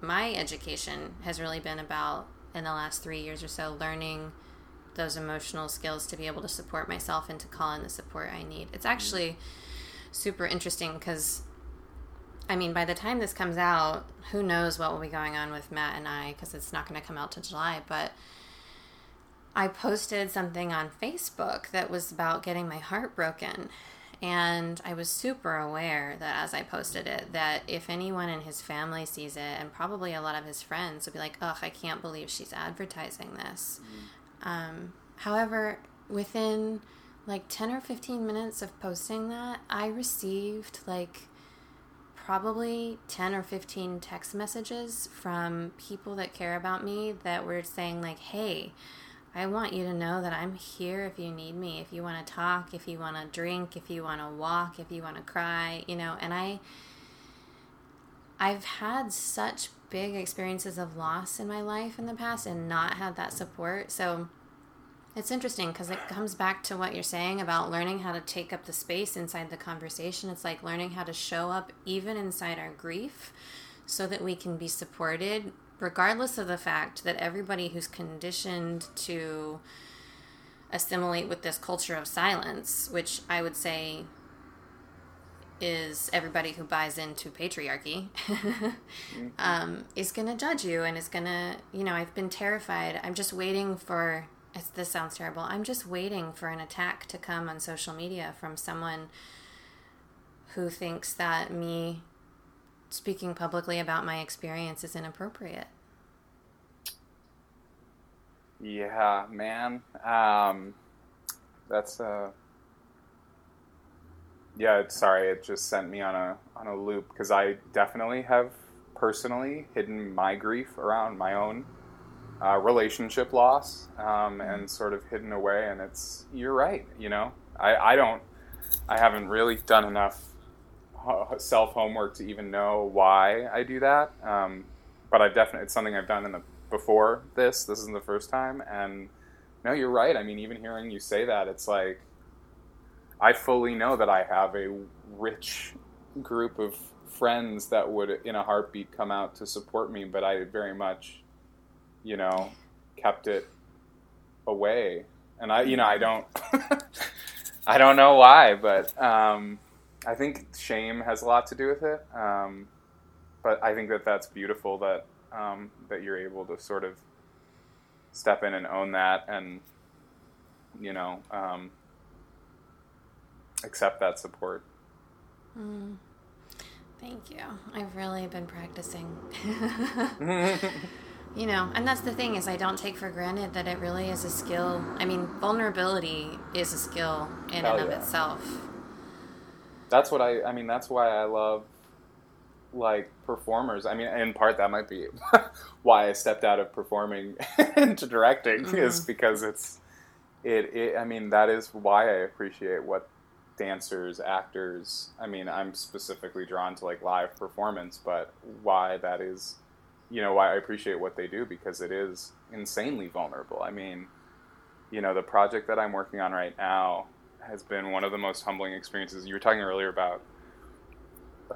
my education has really been about, in the last three years or so, learning those emotional skills to be able to support myself and to call in the support I need. It's actually super interesting because I mean, by the time this comes out, who knows what will be going on with Matt and I because it's not going to come out to July. But I posted something on Facebook that was about getting my heart broken. And I was super aware that as I posted it, that if anyone in his family sees it, and probably a lot of his friends would be like, ugh, I can't believe she's advertising this. Mm-hmm. Um, however, within like 10 or 15 minutes of posting that, I received like probably 10 or 15 text messages from people that care about me that were saying, like, hey, I want you to know that I'm here if you need me, if you want to talk, if you want to drink, if you want to walk, if you want to cry, you know, and I I've had such big experiences of loss in my life in the past and not had that support. So it's interesting because it comes back to what you're saying about learning how to take up the space inside the conversation. It's like learning how to show up even inside our grief so that we can be supported, regardless of the fact that everybody who's conditioned to assimilate with this culture of silence, which I would say is everybody who buys into patriarchy um, is going to judge you and is going to, you know, I've been terrified. I'm just waiting for this sounds terrible. I'm just waiting for an attack to come on social media from someone who thinks that me speaking publicly about my experience is inappropriate. Yeah, man. Um, that's uh yeah, sorry, it just sent me on a on a loop because I definitely have personally hidden my grief around my own uh, relationship loss um, and sort of hidden away. And it's you're right. You know, I, I don't, I haven't really done enough self homework to even know why I do that. Um, but I've definitely it's something I've done in the before this. This isn't the first time, and no, you're right. I mean, even hearing you say that, it's like I fully know that I have a rich group of friends that would, in a heartbeat, come out to support me. But I very much you know, kept it away. And I, you know, I don't, I don't know why, but um, I think shame has a lot to do with it. Um, but I think that that's beautiful that um, that you're able to sort of step in and own that, and you know, um, accept that support. Mm. Thank you. I've really been practicing. you know and that's the thing is i don't take for granted that it really is a skill i mean vulnerability is a skill in Hell and of itself that's what i i mean that's why i love like performers i mean in part that might be why i stepped out of performing into directing mm-hmm. is because it's it, it i mean that is why i appreciate what dancers actors i mean i'm specifically drawn to like live performance but why that is you know why I appreciate what they do because it is insanely vulnerable. I mean, you know, the project that I'm working on right now has been one of the most humbling experiences. You were talking earlier about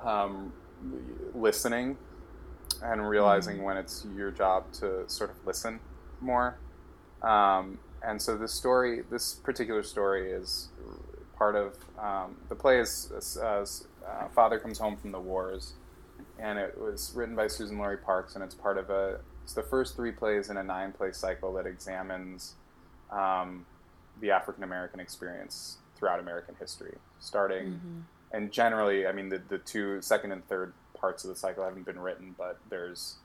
um, listening and realizing mm-hmm. when it's your job to sort of listen more. Um, and so this story, this particular story, is part of um, the play. Is uh, uh, father comes home from the wars and it was written by Suzan-Lori Parks, and it's part of a. It's the first three plays in a nine-play cycle that examines um, the African American experience throughout American history, starting mm-hmm. and generally, I mean, the the two second and third parts of the cycle haven't been written, but there's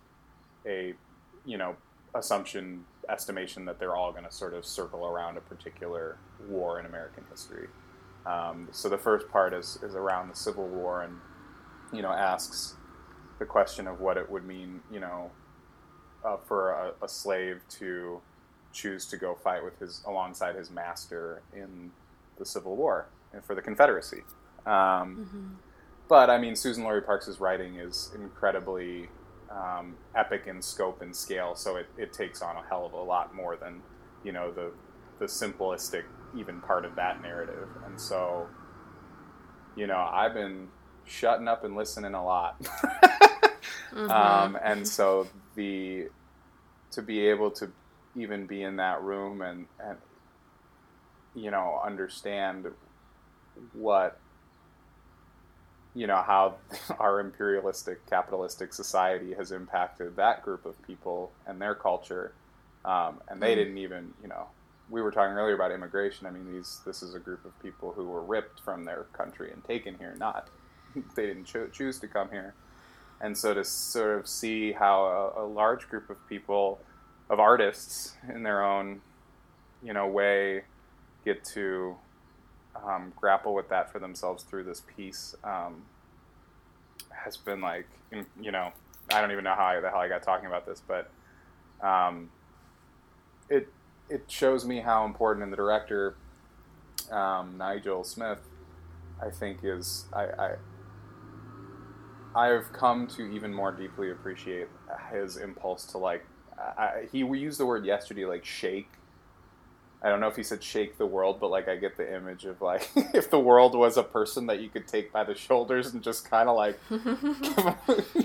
a you know assumption estimation that they're all going to sort of circle around a particular war in American history. Um, so the first part is is around the Civil War and you know asks the question of what it would mean, you know, uh, for a, a, slave to choose to go fight with his alongside his master in the Civil War and for the Confederacy. Um, mm-hmm. But I mean, Suzan-Lori Parks' writing is incredibly um, epic in scope and scale, so it, it takes on a hell of a lot more than you know the the simplistic even part of that narrative. And so, you know, I've been shutting up and listening a lot. mm-hmm. um, and so the to be able to even be in that room and and you know understand what you know how our imperialistic capitalistic society has impacted that group of people and their culture um, and they mm. didn't even you know we were talking earlier about immigration. I mean these this is a group of people who were ripped from their country and taken here not they didn't cho- choose to come here. And so to sort of see how a, a large group of people of artists in their own you know way get to um, grapple with that for themselves through this piece um, has been like, you know, I don't even know how I, the hell I got talking about this, but um, it it shows me how important, and the director um, Nigel Smith, I think, is I, I I've come to even more deeply appreciate his impulse to like. I, he we used the word yesterday like shake I don't know if he said shake the world, but like I get the image of like if the world was a person that you could take by the shoulders and just kind of like give,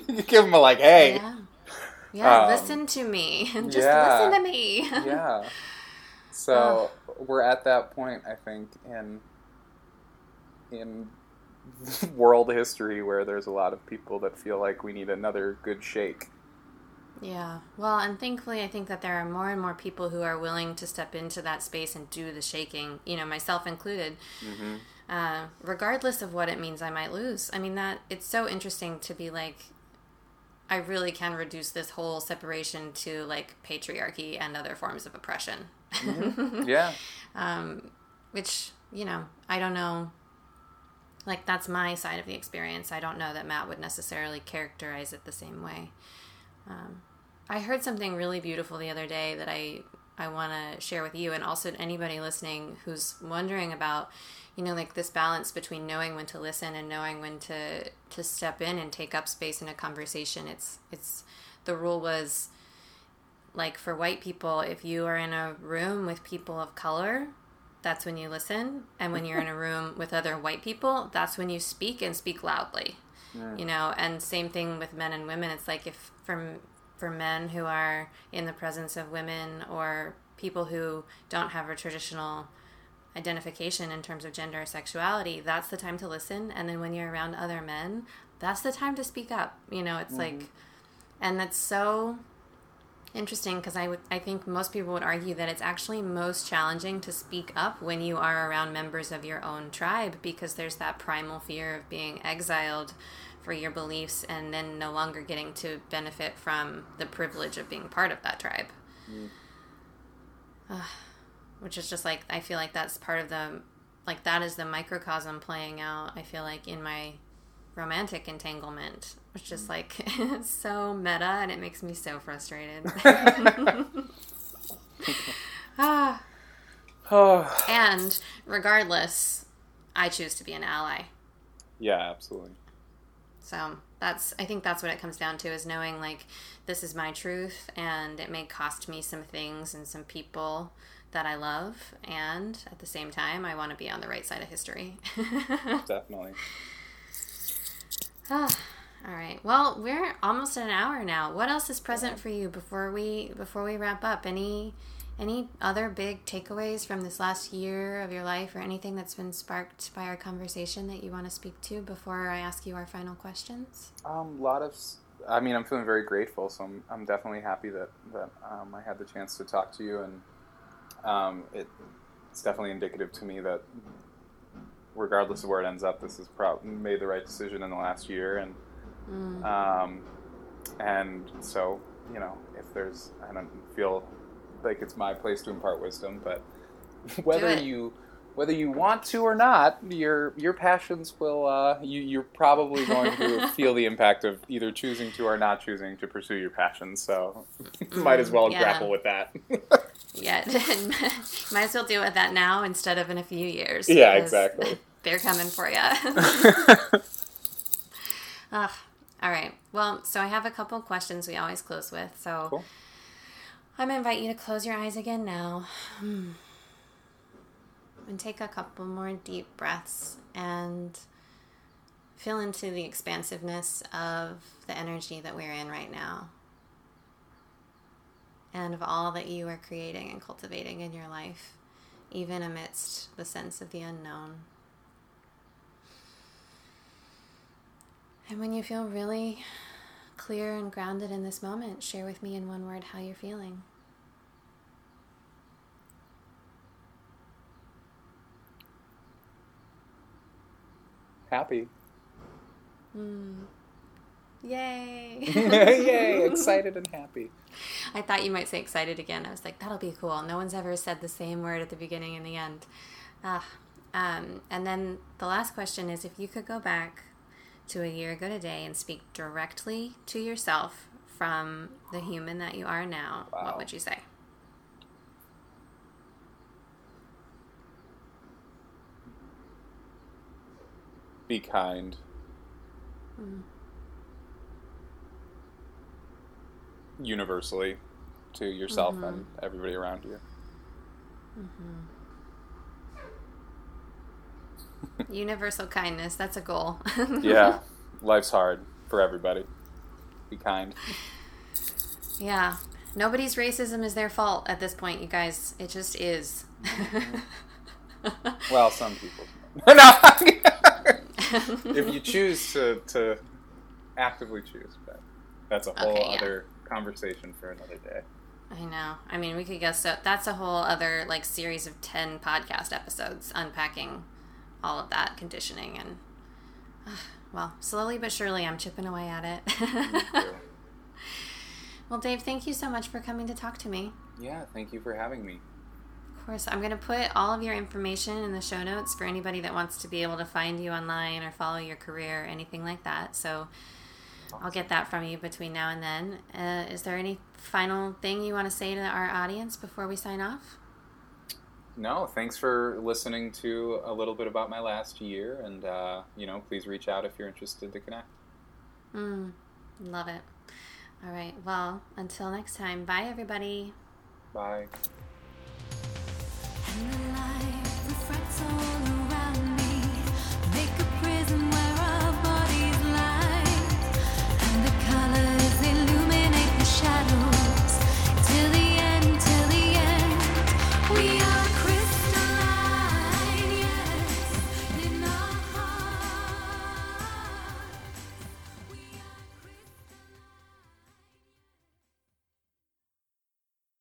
him, give him a like, hey, yeah, yeah um, listen to me, just yeah, listen to me. yeah. So we're at that point, I think, in in world history where there's a lot of people that feel like we need another good shake. Yeah. Well, and thankfully, I think that there are more and more people who are willing to step into that space and do the shaking, you know, myself included. Mm-hmm. Uh, regardless of what it means I might lose. I mean, that it's so interesting to be like, I really can reduce this whole separation to like patriarchy and other forms of oppression. Mm-hmm. Yeah. um, which, you know, I don't know. Like, that's my side of the experience. I don't know that Matt would necessarily characterize it the same way. Um, I heard something really beautiful the other day that I I want to share with you and also anybody listening who's wondering about you know like this balance between knowing when to listen and knowing when to to step in and take up space in a conversation it's it's the rule was like for white people if you are in a room with people of color that's when you listen. And when you're in a room with other white people that's when you speak and speak loudly. Yeah. you know and same thing with men and women. It's like if for for men who are in the presence of women or people who don't have a traditional identification in terms of gender or sexuality that's the time to listen. And then when you're around other men that's the time to speak up. You know it's mm-hmm. like and that's so interesting because I I think most people would argue that it's actually most challenging to speak up when you are around members of your own tribe because there's that primal fear of being exiled for your beliefs and then no longer getting to benefit from the privilege of being part of that tribe. Mm. Uh, which is just like I feel like that's part of the like that is the microcosm playing out. I feel like in my romantic entanglement, which is like so meta and it makes me so frustrated. ah. and regardless, I choose to be an ally. Yeah, absolutely. So that's I think that's what it comes down to is knowing like this is my truth and it may cost me some things and some people that I love and at the same time I want to be on the right side of history. Definitely. Ah, all right. Well, we're almost an hour now. What else is present for you before we before we wrap up? Any any other big takeaways from this last year of your life or anything that's been sparked by our conversation that you want to speak to before I ask you our final questions? Um, a lot of, I mean, I'm feeling very grateful, so I'm, I'm definitely happy that, that um, I had the chance to talk to you, and um, it, it's definitely indicative to me that regardless of where it ends up, this has probably made the right decision in the last year, and mm. um, and so you know, if there's, I don't feel like it's my place to impart wisdom, but whether you whether you want to or not, your your passions will uh, you you're probably going to feel the impact of either choosing to or not choosing to pursue your passions. So might as well yeah. grapple with that. yeah, might as well deal with that now instead of in a few years. Yeah, exactly. They're coming for you. All right. Well, so I have a couple questions we always close with. So. Cool I'm going to invite you to close your eyes again now. Hmm. And take a couple more deep breaths and feel into the expansiveness of the energy that we're in right now and of all that you are creating and cultivating in your life, even amidst the sense of the unknown. And when you feel really clear and grounded in this moment, share with me in one word how you're feeling. Happy. Mm. Yay! Yay! Excited and happy. I thought you might say excited again. I was like, that'll be cool. No one's ever said the same word at the beginning and the end. Ah, um, and then the last question is if you could go back to a year ago today and speak directly to yourself from the human that you are now, wow. what would you say? Be kind. Mm. Universally to yourself mm-hmm. and everybody around you. Mm-hmm. Universal kindness. That's a goal. yeah. Life's hard for everybody. Be kind. Yeah. Nobody's racism is their fault at this point, you guys. It just is. well, some people. no. if you choose to, to actively choose, but that's a whole okay, yeah. other conversation for another day. I know. I mean, we could go so that's a whole other like series of 10 podcast episodes unpacking all of that conditioning and uh, well slowly but surely i'm chipping away at it well dave thank you so much for coming to talk to me yeah thank you for having me of course i'm going to put all of your information in the show notes for anybody that wants to be able to find you online or follow your career or anything like that so I'll get that from you between now and then. Uh, is there any final thing you want to say to our audience before we sign off? no, thanks for listening to a little bit about my last year, and uh, you know, please reach out if you're interested to connect. Mm, love it. All right. Well, until next time. Bye, everybody. Bye.